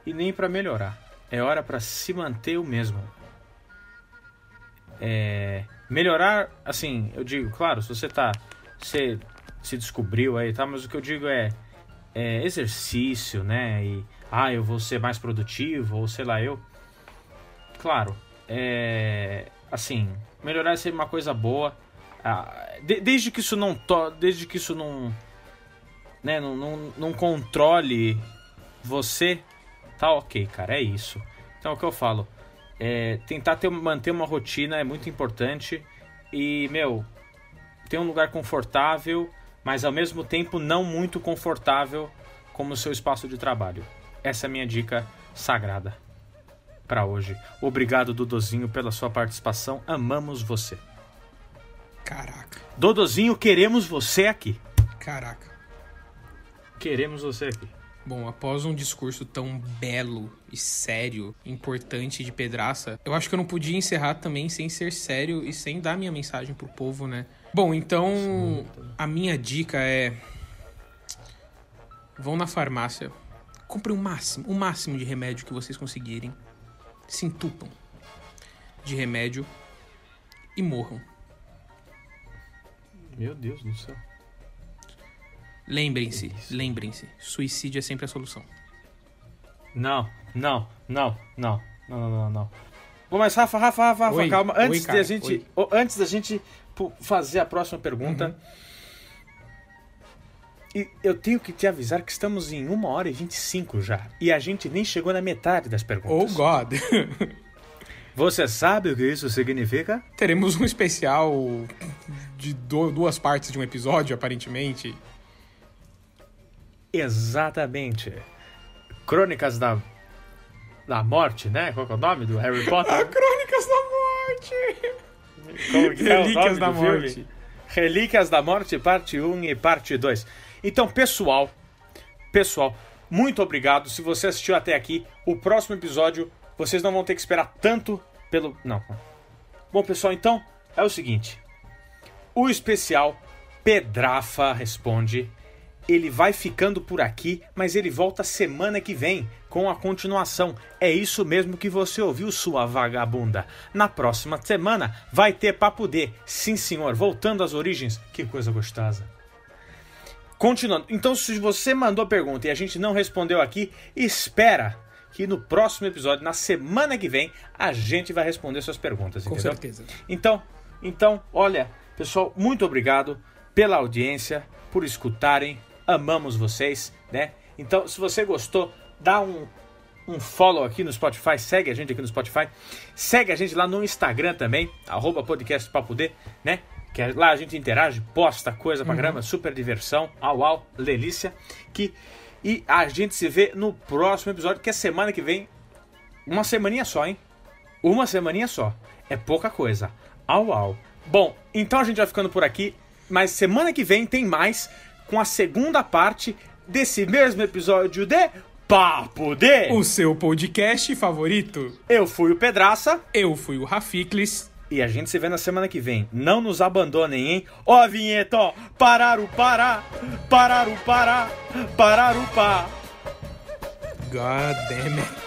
e nem para melhorar. É hora para se manter o mesmo. É, melhorar, assim, eu digo, claro, se você tá, você se descobriu aí, tá? Mas o que eu digo é, é exercício, né? E ah, eu vou ser mais produtivo ou sei lá eu. Claro, é assim, melhorar é sempre uma coisa boa. Ah, de- desde que isso não to, desde que isso não né, não, não, não controle você, tá ok, cara, é isso. Então é o que eu falo. É, tentar ter, manter uma rotina é muito importante. E, meu, ter um lugar confortável, mas ao mesmo tempo não muito confortável como o seu espaço de trabalho. Essa é a minha dica sagrada para hoje. Obrigado, Dodozinho, pela sua participação. Amamos você. Caraca, Dodozinho, queremos você aqui. caraca. Queremos você aqui. Bom, após um discurso tão belo e sério, importante de pedraça, eu acho que eu não podia encerrar também sem ser sério e sem dar minha mensagem pro povo, né? Bom, então a minha dica é vão na farmácia, comprem o máximo, o máximo de remédio que vocês conseguirem, se entupam de remédio e morram. Meu Deus do céu. Lembrem-se, lembrem-se, suicídio é sempre a solução. Não, não, não, não, não, não, não, não. Bom, mas Rafa, Rafa, Rafa, Rafa, Oi, calma. oi, Antes cara, da gente, oi. antes da gente fazer a próxima pergunta, e eu tenho que te avisar que estamos em 1 hora e 25 já. E a gente nem chegou na metade das Oh perguntas. God! Você sabe o que isso significa? Teremos um especial de duas partes de um episódio, aparentemente. Exatamente. Crônicas da da morte, né? Qual é o nome do Harry Potter? Ah, Crônicas da Morte! Como que é Relíquias da do filme? Morte. Relíquias da Morte, parte 1 e parte 2. Então, pessoal, pessoal, muito obrigado. Se você assistiu até aqui, o próximo episódio vocês não vão ter que esperar tanto pelo. Não. Bom, pessoal, então é o seguinte: o especial Pedrafa Responde. Ele vai ficando por aqui, mas ele volta semana que vem com a continuação. É isso mesmo que você ouviu, sua vagabunda. Na próxima semana vai ter Papo D. Sim, senhor, voltando às origens. Que coisa gostosa. Continuando. Então, se você mandou pergunta e a gente não respondeu aqui, espera que no próximo episódio, na semana que vem, a gente vai responder suas perguntas, Com entendeu? certeza. Então, então, olha, pessoal, muito obrigado pela audiência, por escutarem. Amamos vocês, né? Então, se você gostou, dá um, um follow aqui no Spotify, segue a gente aqui no Spotify, segue a gente lá no Instagram também, arroba podcast Papo D, né? Que é- lá a gente interage, posta coisa pra caramba, super diversão, au au, delícia. Que, e a gente se vê no próximo episódio, que é semana que vem, uma semaninha só, hein? Uma semaninha só. É pouca coisa. Au, au. Bom, então a gente vai ficando por aqui. Mas semana que vem tem mais com a segunda parte desse mesmo episódio de Papo D. O seu podcast favorito. Eu fui o Pedraça Eu fui o Rafiklis. e a gente se vê na semana que vem. Não nos abandonem, hein? Ó a vinheta, ó. Parar o pará, parar o pará, parar o pá. God damn it.